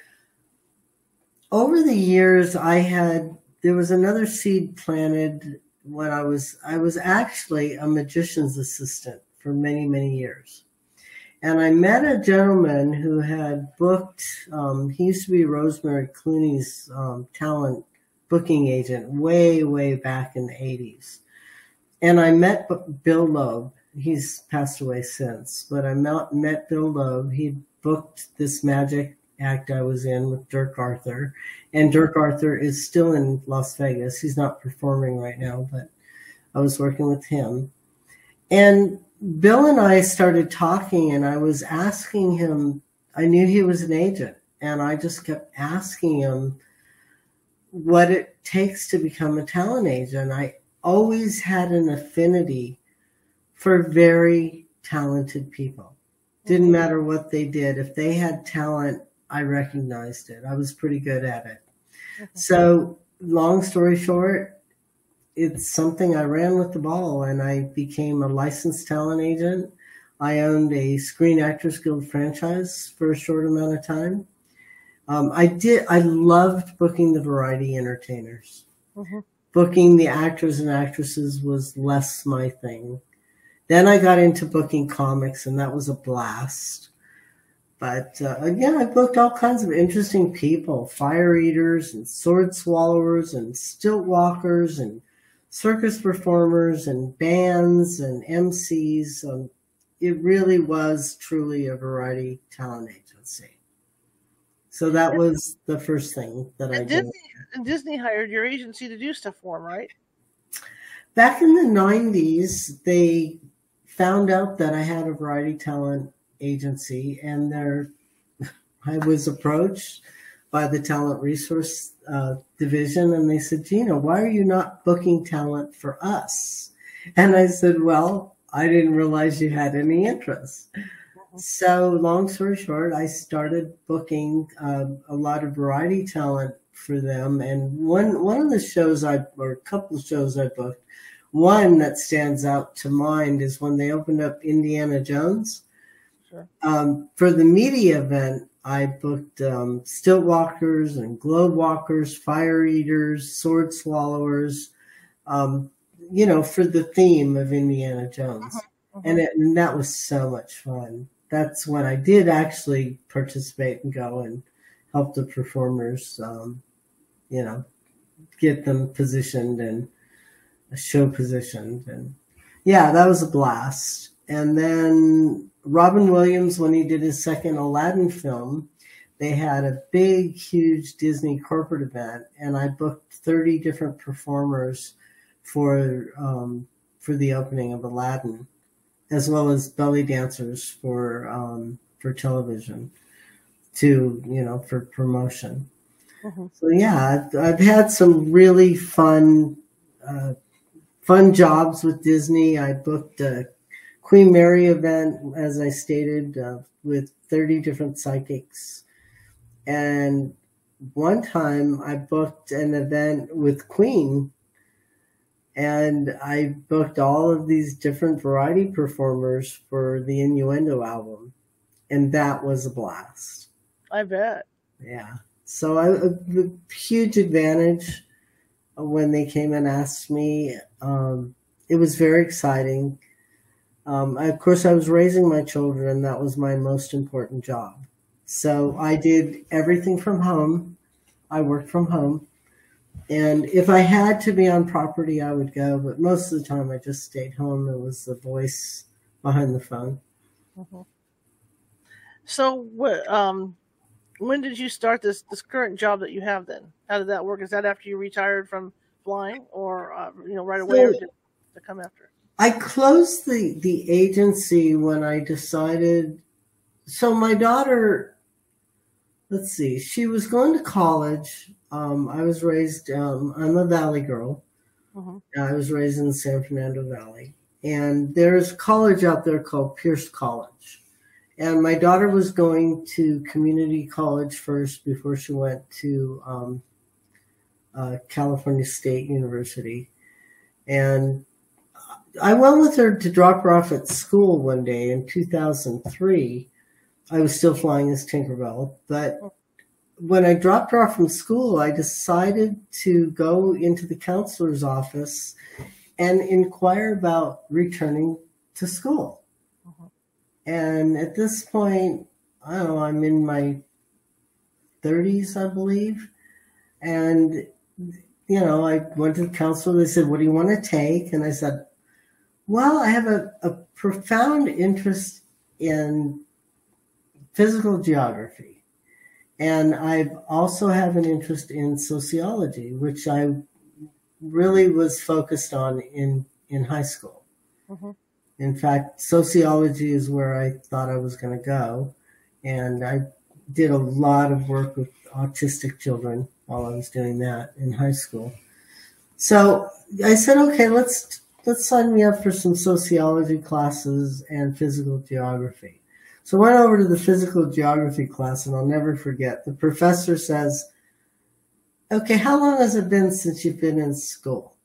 over the years, I had, there was another seed planted when I was, I was actually a magician's assistant for many, many years. And I met a gentleman who had booked, um, he used to be Rosemary Clooney's um, talent booking agent way, way back in the 80s. And I met Bill Loeb. He's passed away since, but I met, Bill Love. He booked this magic act I was in with Dirk Arthur. And Dirk Arthur is still in Las Vegas. He's not performing right now, but I was working with him. And Bill and I started talking, and I was asking him, I knew he was an agent, and I just kept asking him what it takes to become a talent agent. I always had an affinity for very talented people. Didn't mm-hmm. matter what they did. If they had talent, I recognized it. I was pretty good at it. So, long story short, it's something I ran with the ball and I became a licensed talent agent. I owned a Screen Actors Guild franchise for a short amount of time. Um, I did, I loved booking the variety entertainers. Mm-hmm. Booking the actors and actresses was less my thing. Then I got into booking comics and that was a blast. But uh, again, I booked all kinds of interesting people fire eaters and sword swallowers and stilt walkers and circus performers and bands and MCs. Um, it really was truly a variety talent agency. So that was the first thing that and I Disney, did. And Disney hired your agency to do stuff for them, right? Back in the 90s, they found out that I had a variety talent agency, and there I was approached by the talent resource uh, division, and they said, Gina, why are you not booking talent for us? And I said, Well, I didn't realize you had any interest. So, long story short, I started booking uh, a lot of variety talent for them. And one one of the shows I, or a couple of shows I booked, one that stands out to mind is when they opened up Indiana Jones. Sure. Um, for the media event, I booked um, stilt walkers and globe walkers, fire eaters, sword swallowers, um, you know, for the theme of Indiana Jones. Uh-huh, uh-huh. And, it, and that was so much fun. That's when I did actually participate and go and help the performers, um, you know, get them positioned and show positioned. And yeah, that was a blast. And then Robin Williams, when he did his second Aladdin film, they had a big, huge Disney corporate event, and I booked 30 different performers for um, for the opening of Aladdin, as well as belly dancers for um, for television, to you know for promotion. Mm-hmm. So yeah, I've, I've, had some really fun uh, fun jobs with Disney. I booked a Queen Mary event, as I stated, uh, with 30 different psychics. And one time I booked an event with Queen and I booked all of these different variety performers for the Innuendo album. And that was a blast. I bet. Yeah. So I, a huge advantage when they came and asked me. Um, it was very exciting. Um, I, of course, I was raising my children. That was my most important job. So I did everything from home. I worked from home. And if I had to be on property, I would go. But most of the time, I just stayed home. It was the voice behind the phone. Mm-hmm. So, um, when did you start this this current job that you have? Then, how did that work? Is that after you retired from flying, or uh, you know, right away, so, or did to come after? I closed the the agency when I decided. So my daughter, let's see, she was going to college. Um, I was raised. Um, I'm a Valley girl. Uh-huh. I was raised in the San Fernando Valley, and there's a college out there called Pierce College. And my daughter was going to community college first before she went to um, uh, California State University. And I went with her to drop her off at school one day in 2003. I was still flying as Tinkerbell, but when I dropped her off from school, I decided to go into the counselor's office and inquire about returning to school. Uh-huh. And at this point, I don't know, I'm in my 30s, I believe. And, you know, I went to the counselor. They said, What do you want to take? And I said, Well, I have a, a profound interest in physical geography. And I also have an interest in sociology, which I really was focused on in, in high school. Mm-hmm. In fact, sociology is where I thought I was going to go. And I did a lot of work with autistic children while I was doing that in high school. So I said, okay, let's let's sign me up for some sociology classes and physical geography. So I went over to the physical geography class, and I'll never forget. The professor says, "Okay, how long has it been since you've been in school?"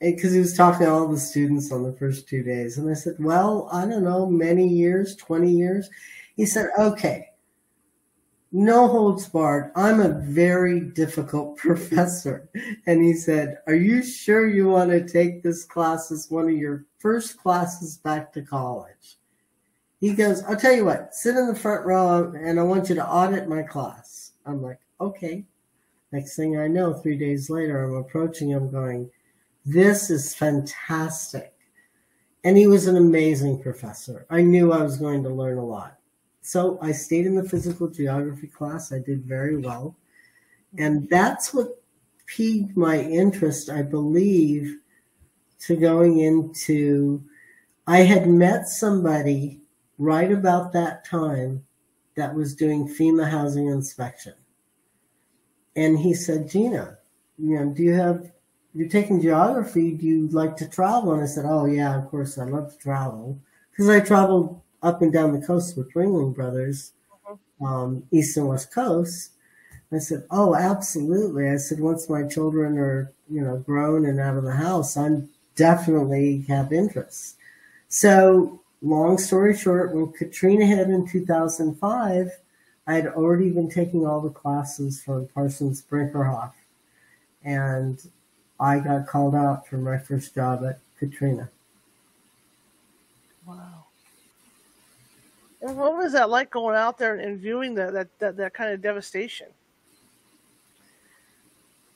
Because he was talking to all the students on the first two days, and I said, "Well, I don't know, many years, twenty years." He said, "Okay." No holds barred. I'm a very difficult professor. And he said, Are you sure you want to take this class as one of your first classes back to college? He goes, I'll tell you what, sit in the front row and I want you to audit my class. I'm like, Okay. Next thing I know, three days later, I'm approaching him going, This is fantastic. And he was an amazing professor. I knew I was going to learn a lot. So I stayed in the physical geography class. I did very well. And that's what piqued my interest, I believe, to going into. I had met somebody right about that time that was doing FEMA housing inspection. And he said, Gina, you know, do you have, you're taking geography, do you like to travel? And I said, oh, yeah, of course, I love to travel. Because I traveled up and down the coast with Ringling Brothers, mm-hmm. um, east and west coast. I said, "Oh, absolutely." I said, "Once my children are, you know, grown and out of the house, I'm definitely have interest." So, long story short, when Katrina hit in 2005, I had already been taking all the classes from Parsons Brinckerhoff, and I got called out for my first job at Katrina. Wow. What was that like going out there and viewing that that, that, that kind of devastation?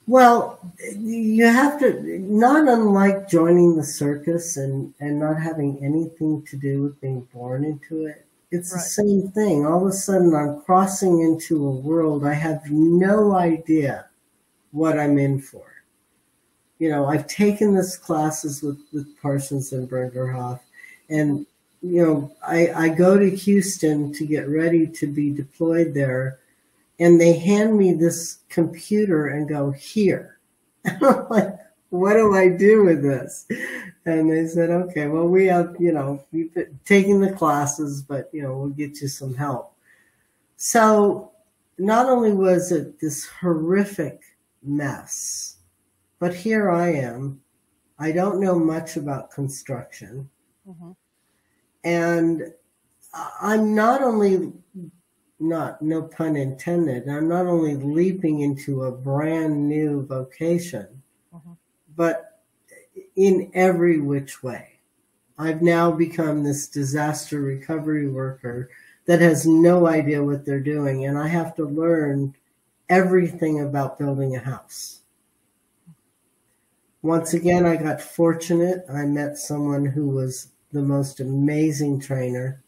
Well, you have to, not unlike joining the circus and, and not having anything to do with being born into it, it's right. the same thing. All of a sudden, I'm crossing into a world I have no idea what I'm in for. You know, I've taken this classes with, with Parsons and Brinckerhoff, and you know, I, I go to Houston to get ready to be deployed there, and they hand me this computer and go, Here. I'm like, what do I do with this? And they said, okay, well, we have, you know, we've been taking the classes, but, you know, we'll get you some help. So not only was it this horrific mess, but here I am. I don't know much about construction. Mm-hmm. And I'm not only not no pun intended i'm not only leaping into a brand new vocation uh-huh. but in every which way. I've now become this disaster recovery worker that has no idea what they're doing and i have to learn everything about building a house. Once again i got fortunate. I met someone who was the most amazing trainer.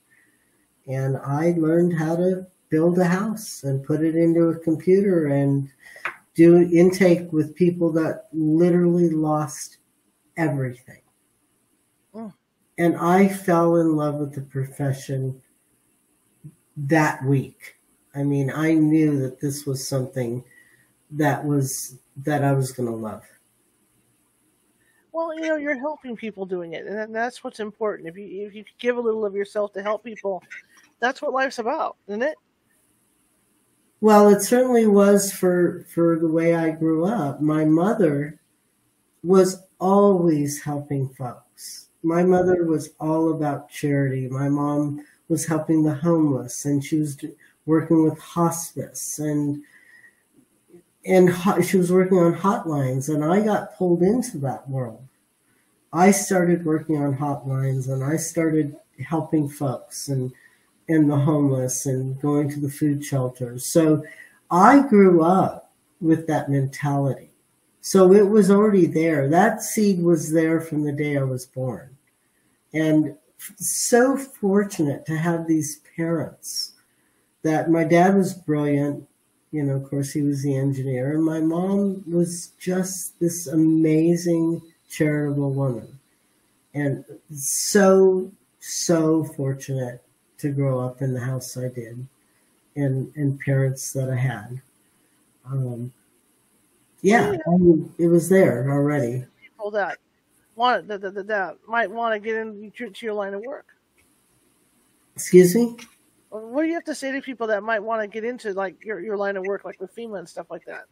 And I learned how to build a house and put it into a computer and do intake with people that literally lost everything. Oh. And I fell in love with the profession that week. I mean, I knew that this was something that was that I was going to love. Well, you know, you're helping people doing it, and that's what's important. If you if you give a little of yourself to help people, that's what life's about, isn't it? Well, it certainly was for for the way I grew up. My mother was always helping folks. My mother was all about charity. My mom was helping the homeless, and she was working with hospice and and she was working on hotlines and i got pulled into that world i started working on hotlines and i started helping folks and and the homeless and going to the food shelters. So I grew up with that mentality. So it was already there. That seed was there from the day I was born. And so fortunate to have these parents that my dad was brilliant. You know, of course, he was the engineer, and my mom was just this amazing, charitable woman. And so, so fortunate to grow up in the house I did and, and parents that I had. Um, yeah, I mean, it was there already. People that want that, that, that might want to get into your line of work. Excuse me. What do you have to say to people that might want to get into like your, your line of work, like with FEMA and stuff like that?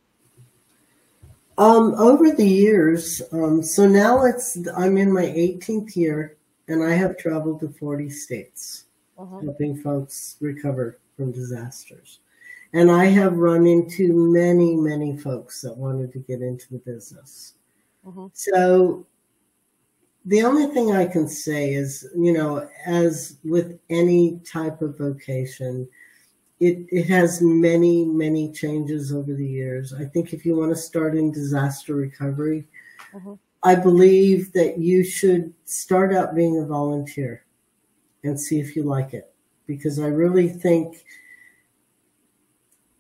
Um, over the years, um, so now it's I'm in my 18th year, and I have traveled to 40 states, uh-huh. helping folks recover from disasters. And I have run into many, many folks that wanted to get into the business. Uh-huh. So the only thing I can say is, you know, as with any type of vocation, it, it has many, many changes over the years. I think if you want to start in disaster recovery, mm-hmm. I believe that you should start out being a volunteer and see if you like it. Because I really think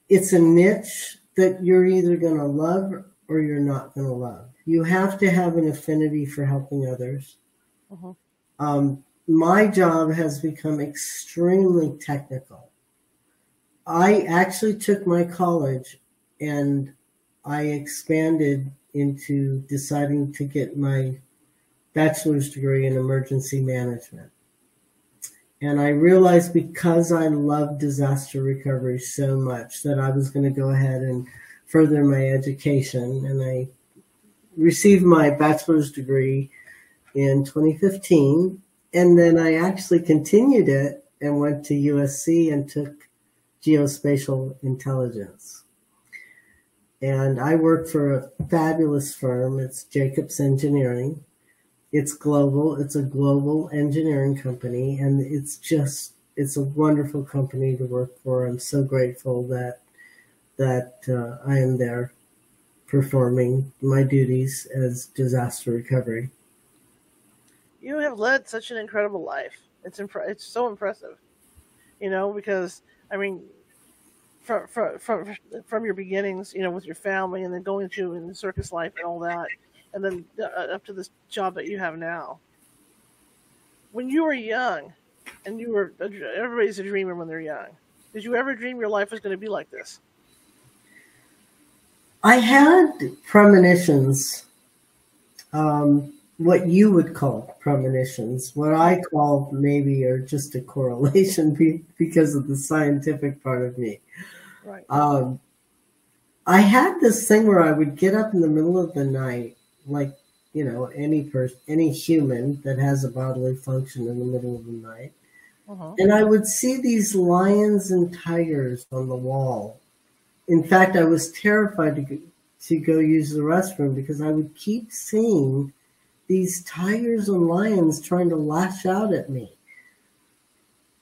it's a niche that you're either going to love or you're not going to love you have to have an affinity for helping others. Uh-huh. Um, my job has become extremely technical. I actually took my college and I expanded into deciding to get my bachelor's degree in emergency management. And I realized because I love disaster recovery so much that I was going to go ahead and further my education. And I received my bachelor's degree in 2015. And then I actually continued it and went to USC and took geospatial intelligence. And I work for a fabulous firm. It's Jacobs Engineering. It's global. It's a global engineering company. And it's just, it's a wonderful company to work for. I'm so grateful that, that uh, I am there performing my duties as disaster recovery. You have led such an incredible life. It's impre- it's so impressive, you know, because I mean, from from from from your beginnings, you know, with your family, and then going to in the circus life and all that, and then uh, up to this job that you have now. When you were young, and you were everybody's a dreamer when they're young. Did you ever dream your life was going to be like this? I had premonitions, um, what you would call premonitions. What I call maybe are just a correlation because of the scientific part of me. Right. Um, I had this thing where I would get up in the middle of the night, like you know any person, any human that has a bodily function in the middle of the night, uh-huh. and I would see these lions and tigers on the wall in fact, I was terrified to go, to go use the restroom because I would keep seeing these tigers and lions trying to lash out at me.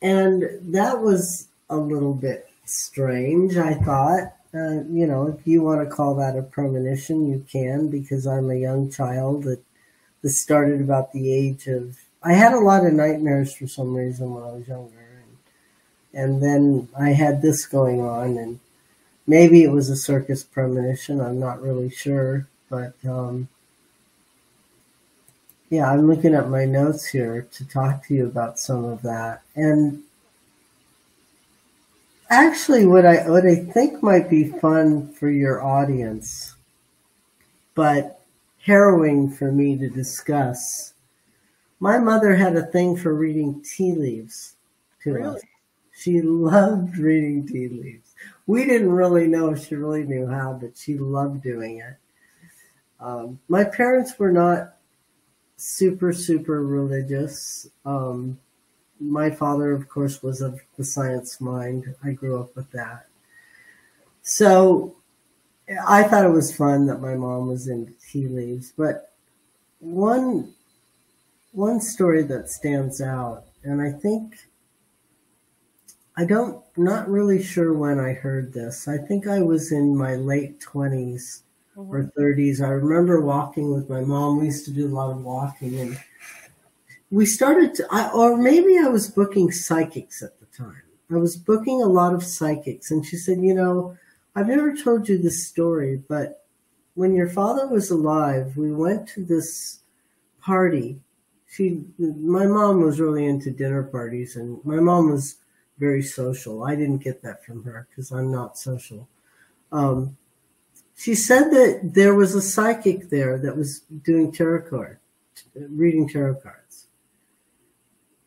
And that was a little bit strange, I thought. Uh, you know, if you want to call that a premonition, you can, because I'm a young child that this started about the age of. I had a lot of nightmares for some reason when I was younger. And, and then I had this going on, and maybe it was a circus premonition. I'm not really sure, but um, yeah, I'm looking at my notes here to talk to you about some of that. And actually, what I what I think might be fun for your audience, but harrowing for me to discuss. My mother had a thing for reading tea leaves to really? us. She loved reading tea leaves we didn't really know if she really knew how, but she loved doing it. Um, my parents were not super, super religious. Um, my father, of course, was of the science mind. I grew up with that. So I thought it was fun that my mom was in tea leaves. But one, one story that stands out and I think I don't not really sure when I heard this. I think I was in my late 20s mm-hmm. or 30s. I remember walking with my mom. We used to do a lot of walking and we started to, I, or maybe I was booking psychics at the time. I was booking a lot of psychics and she said, "You know, I've never told you this story, but when your father was alive, we went to this party. She, my mom was really into dinner parties, and my mom was very social. I didn't get that from her because I'm not social. Um, she said that there was a psychic there that was doing tarot card, reading tarot cards.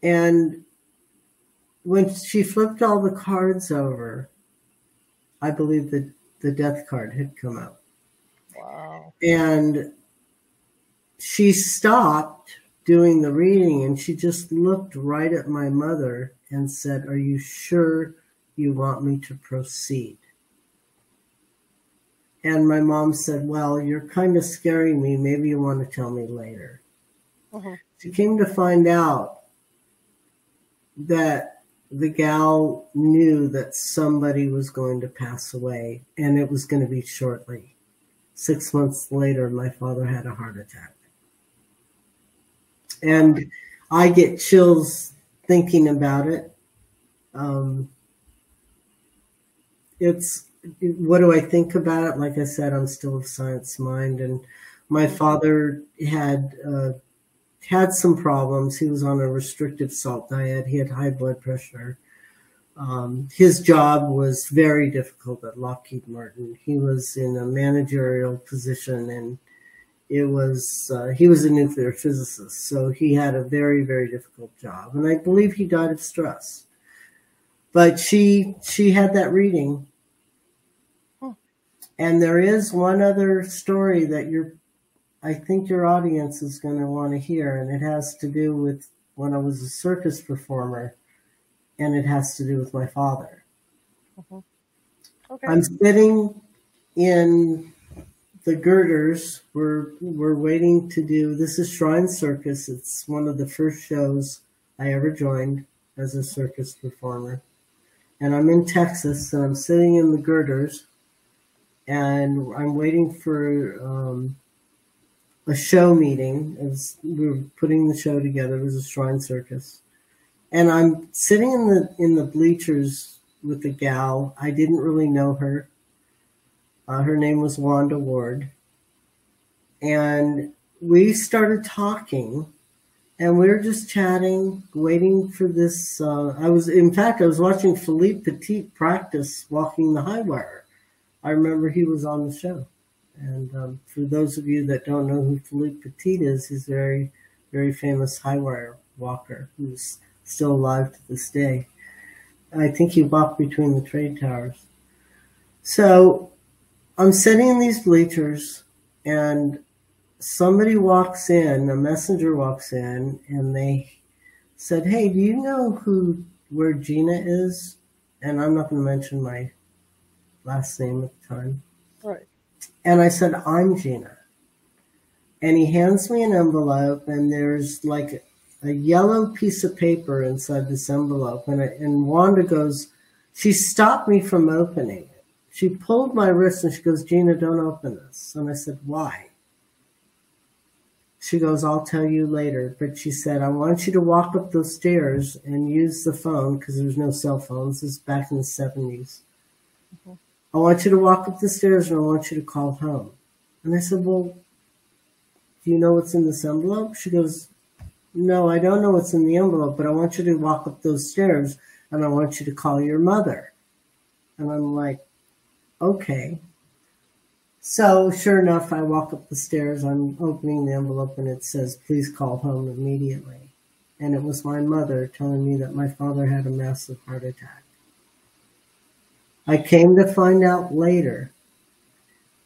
And when she flipped all the cards over, I believe that the death card had come out. Wow. And she stopped doing the reading and she just looked right at my mother and said, Are you sure you want me to proceed? And my mom said, Well, you're kind of scaring me. Maybe you want to tell me later. Uh-huh. She came to find out that the gal knew that somebody was going to pass away and it was going to be shortly. Six months later, my father had a heart attack. And I get chills thinking about it. Um, it's what do I think about it? Like I said, I'm still of science mind, and my father had uh, had some problems. He was on a restrictive salt diet. He had high blood pressure. Um, his job was very difficult at Lockheed Martin. He was in a managerial position, and it was uh, he was a nuclear physicist, so he had a very very difficult job, and I believe he died of stress. But she she had that reading, and there is one other story that you're, I think your audience is going to want to hear, and it has to do with when I was a circus performer, and it has to do with my father. Mm-hmm. Okay. I'm sitting in the girders we're we're waiting to do this is shrine circus. It's one of the first shows i ever joined as a circus performer. And i'm in texas and i'm sitting in the girders and i'm waiting for um, a show meeting. As we are putting the show together. It was a shrine circus. And i'm sitting in the in the bleachers with the gal. I didn't really know her uh, her name was Wanda Ward. And we started talking and we were just chatting, waiting for this. Uh, I was, in fact, I was watching Philippe Petit practice walking the high wire. I remember he was on the show. And um, for those of you that don't know who Philippe Petit is, he's a very, very famous high wire walker who's still alive to this day. I think he walked between the trade towers. So I'm sitting in these bleachers and somebody walks in, a messenger walks in, and they said, Hey, do you know who where Gina is? And I'm not gonna mention my last name at the time. Right. And I said, I'm Gina. And he hands me an envelope and there's like a yellow piece of paper inside this envelope. And, and Wanda goes, she stopped me from opening she pulled my wrist and she goes, Gina, don't open this. And I said, why? She goes, I'll tell you later. But she said, I want you to walk up those stairs and use the phone because there's no cell phones. This is back in the 70s. Mm-hmm. I want you to walk up the stairs and I want you to call home. And I said, well, do you know what's in this envelope? She goes, no, I don't know what's in the envelope, but I want you to walk up those stairs and I want you to call your mother. And I'm like, okay. So sure enough, I walk up the stairs. I'm opening the envelope and it says, please call home immediately. And it was my mother telling me that my father had a massive heart attack. I came to find out later,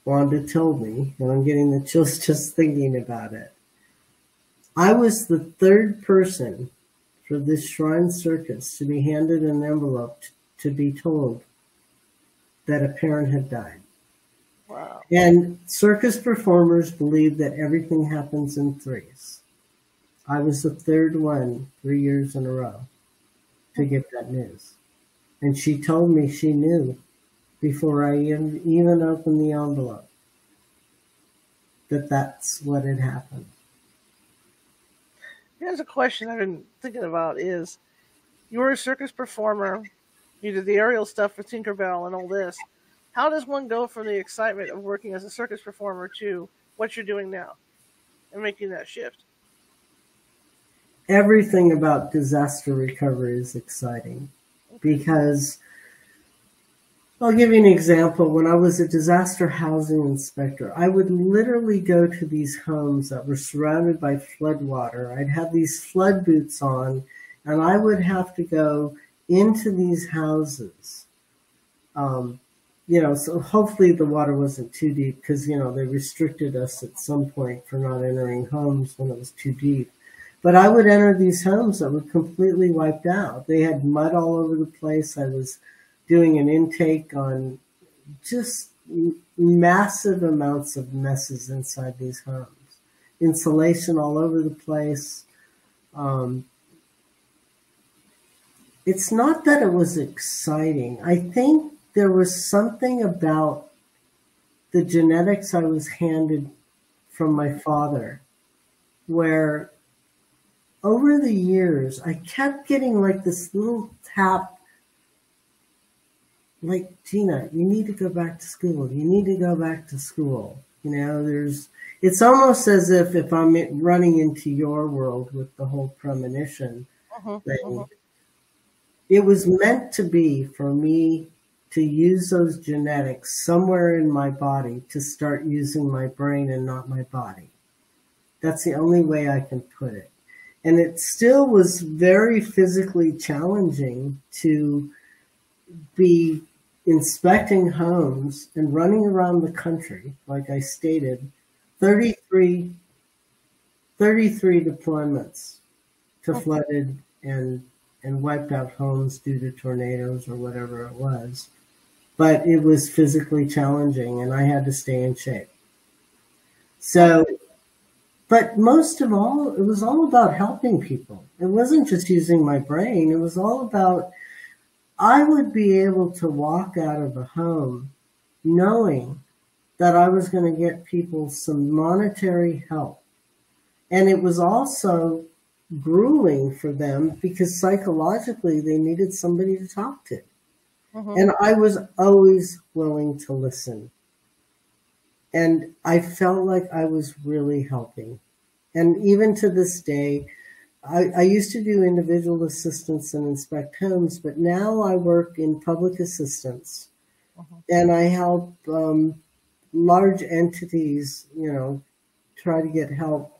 Wanda told me, and I'm getting the chills just thinking about it. I was the third person for this shrine circus to be handed an envelope to be told that a parent had died. Wow. And circus performers believe that everything happens in threes. I was the third one three years in a row to get that news. And she told me she knew before I even opened the envelope that that's what had happened. Here's a question I've been thinking about is you were a circus performer, you did the aerial stuff for Tinkerbell and all this. How does one go from the excitement of working as a circus performer to what you're doing now and making that shift? Everything about disaster recovery is exciting because I'll give you an example. When I was a disaster housing inspector, I would literally go to these homes that were surrounded by flood water. I'd have these flood boots on, and I would have to go into these houses. Um, you know, so hopefully the water wasn't too deep because, you know, they restricted us at some point for not entering homes when it was too deep. But I would enter these homes that were completely wiped out. They had mud all over the place. I was doing an intake on just massive amounts of messes inside these homes. Insulation all over the place. Um, it's not that it was exciting. I think there was something about the genetics I was handed from my father where over the years I kept getting like this little tap like Gina, you need to go back to school. You need to go back to school. You know, there's it's almost as if if I'm running into your world with the whole premonition uh-huh, thing, uh-huh. It was meant to be for me to use those genetics somewhere in my body to start using my brain and not my body. That's the only way I can put it. And it still was very physically challenging to be inspecting homes and running around the country, like I stated, 33, 33 deployments to flooded and and wiped out homes due to tornadoes or whatever it was. But it was physically challenging and I had to stay in shape. So, but most of all, it was all about helping people. It wasn't just using my brain. It was all about I would be able to walk out of a home knowing that I was going to get people some monetary help. And it was also grueling for them because psychologically they needed somebody to talk to. Mm-hmm. And I was always willing to listen. And I felt like I was really helping. And even to this day, I, I, used to do individual assistance and inspect homes, but now I work in public assistance uh-huh. and I help um, large entities, you know, try to get help,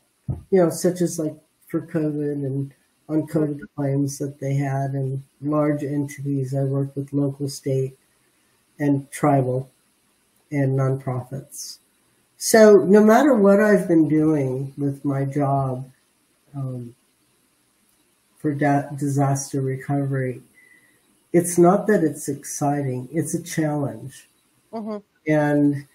you know, such as like for COVID and on COVID claims that they had and large entities. I work with local, state, and tribal and nonprofits. So no matter what I've been doing with my job, um, for disaster recovery. It's not that it's exciting, it's a challenge. Mm-hmm. And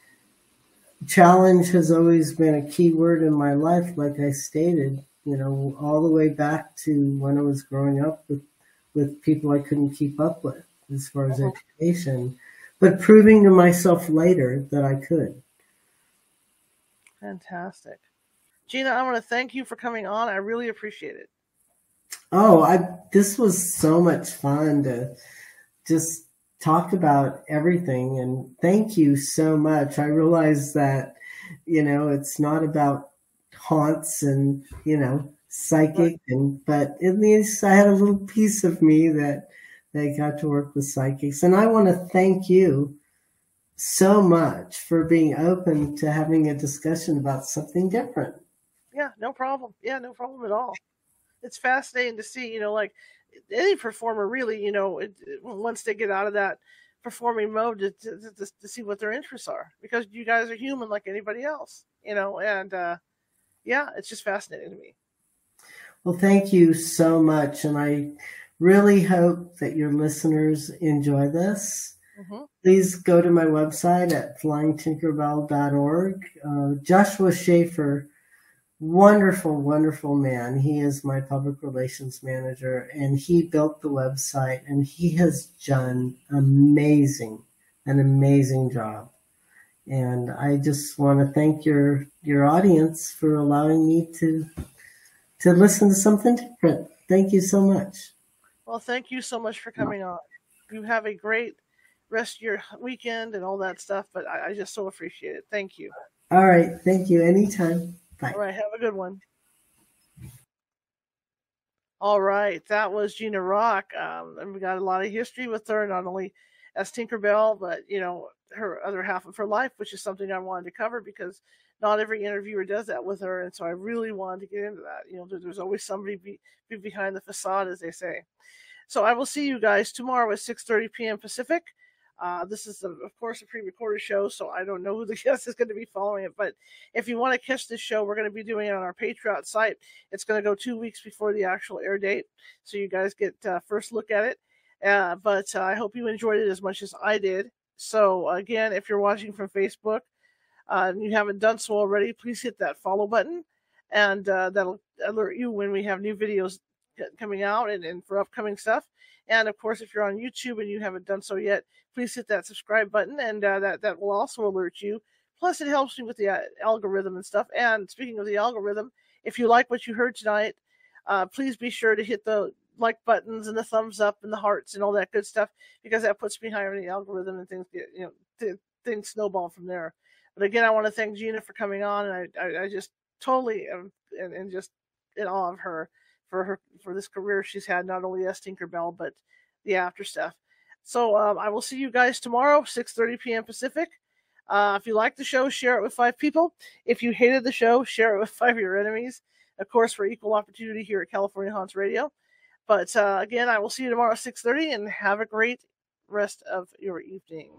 challenge has always been a key word in my life, like I stated, you know, all the way back to when I was growing up with, with people I couldn't keep up with as far as mm-hmm. education, but proving to myself later that I could. Fantastic. Gina, I want to thank you for coming on. I really appreciate it. Oh, I this was so much fun to just talk about everything and thank you so much. I realize that you know, it's not about haunts and, you know, psychic and but at least I had a little piece of me that they got to work with psychics and I want to thank you so much for being open to having a discussion about something different. Yeah, no problem. Yeah, no problem at all it's fascinating to see, you know, like any performer really, you know, it, once they get out of that performing mode to, to, to, to, see what their interests are because you guys are human like anybody else, you know, and uh, yeah, it's just fascinating to me. Well, thank you so much. And I really hope that your listeners enjoy this. Mm-hmm. Please go to my website at flyingtinkerbell.org. Uh, Joshua Schaefer wonderful, wonderful man. He is my public relations manager and he built the website and he has done amazing, an amazing job. And I just want to thank your, your audience for allowing me to, to listen to something different. Thank you so much. Well, thank you so much for coming on. You have a great rest of your weekend and all that stuff, but I, I just so appreciate it. Thank you. All right. Thank you. Anytime. Bye. All right. Have a good one. All right. That was Gina Rock. Um, and we got a lot of history with her, not only as Tinkerbell, but, you know, her other half of her life, which is something I wanted to cover because not every interviewer does that with her. And so I really wanted to get into that. You know, there's always somebody be, be behind the facade, as they say. So I will see you guys tomorrow at 6:30 p.m. Pacific. Uh, this is, of course, a pre-recorded show, so I don't know who the guest is going to be following it. But if you want to catch this show, we're going to be doing it on our Patreon site. It's going to go two weeks before the actual air date, so you guys get uh, first look at it. Uh, but uh, I hope you enjoyed it as much as I did. So again, if you're watching from Facebook uh, and you haven't done so already, please hit that follow button, and uh, that'll alert you when we have new videos coming out and, and for upcoming stuff. And of course, if you're on YouTube and you haven't done so yet, please hit that subscribe button, and uh, that that will also alert you. Plus, it helps me with the uh, algorithm and stuff. And speaking of the algorithm, if you like what you heard tonight, uh, please be sure to hit the like buttons and the thumbs up and the hearts and all that good stuff because that puts me higher in the algorithm and things get you know th- things snowball from there. But again, I want to thank Gina for coming on, and I I, I just totally am and, and just in awe of her for her for this career she's had, not only as Tinkerbell but the after stuff. So um, I will see you guys tomorrow, 6:30 p.m. Pacific. Uh, if you like the show, share it with five people. If you hated the show, share it with five of your enemies. Of course, for equal opportunity here at California Haunts Radio. But uh, again, I will see you tomorrow at 6:30, and have a great rest of your evening.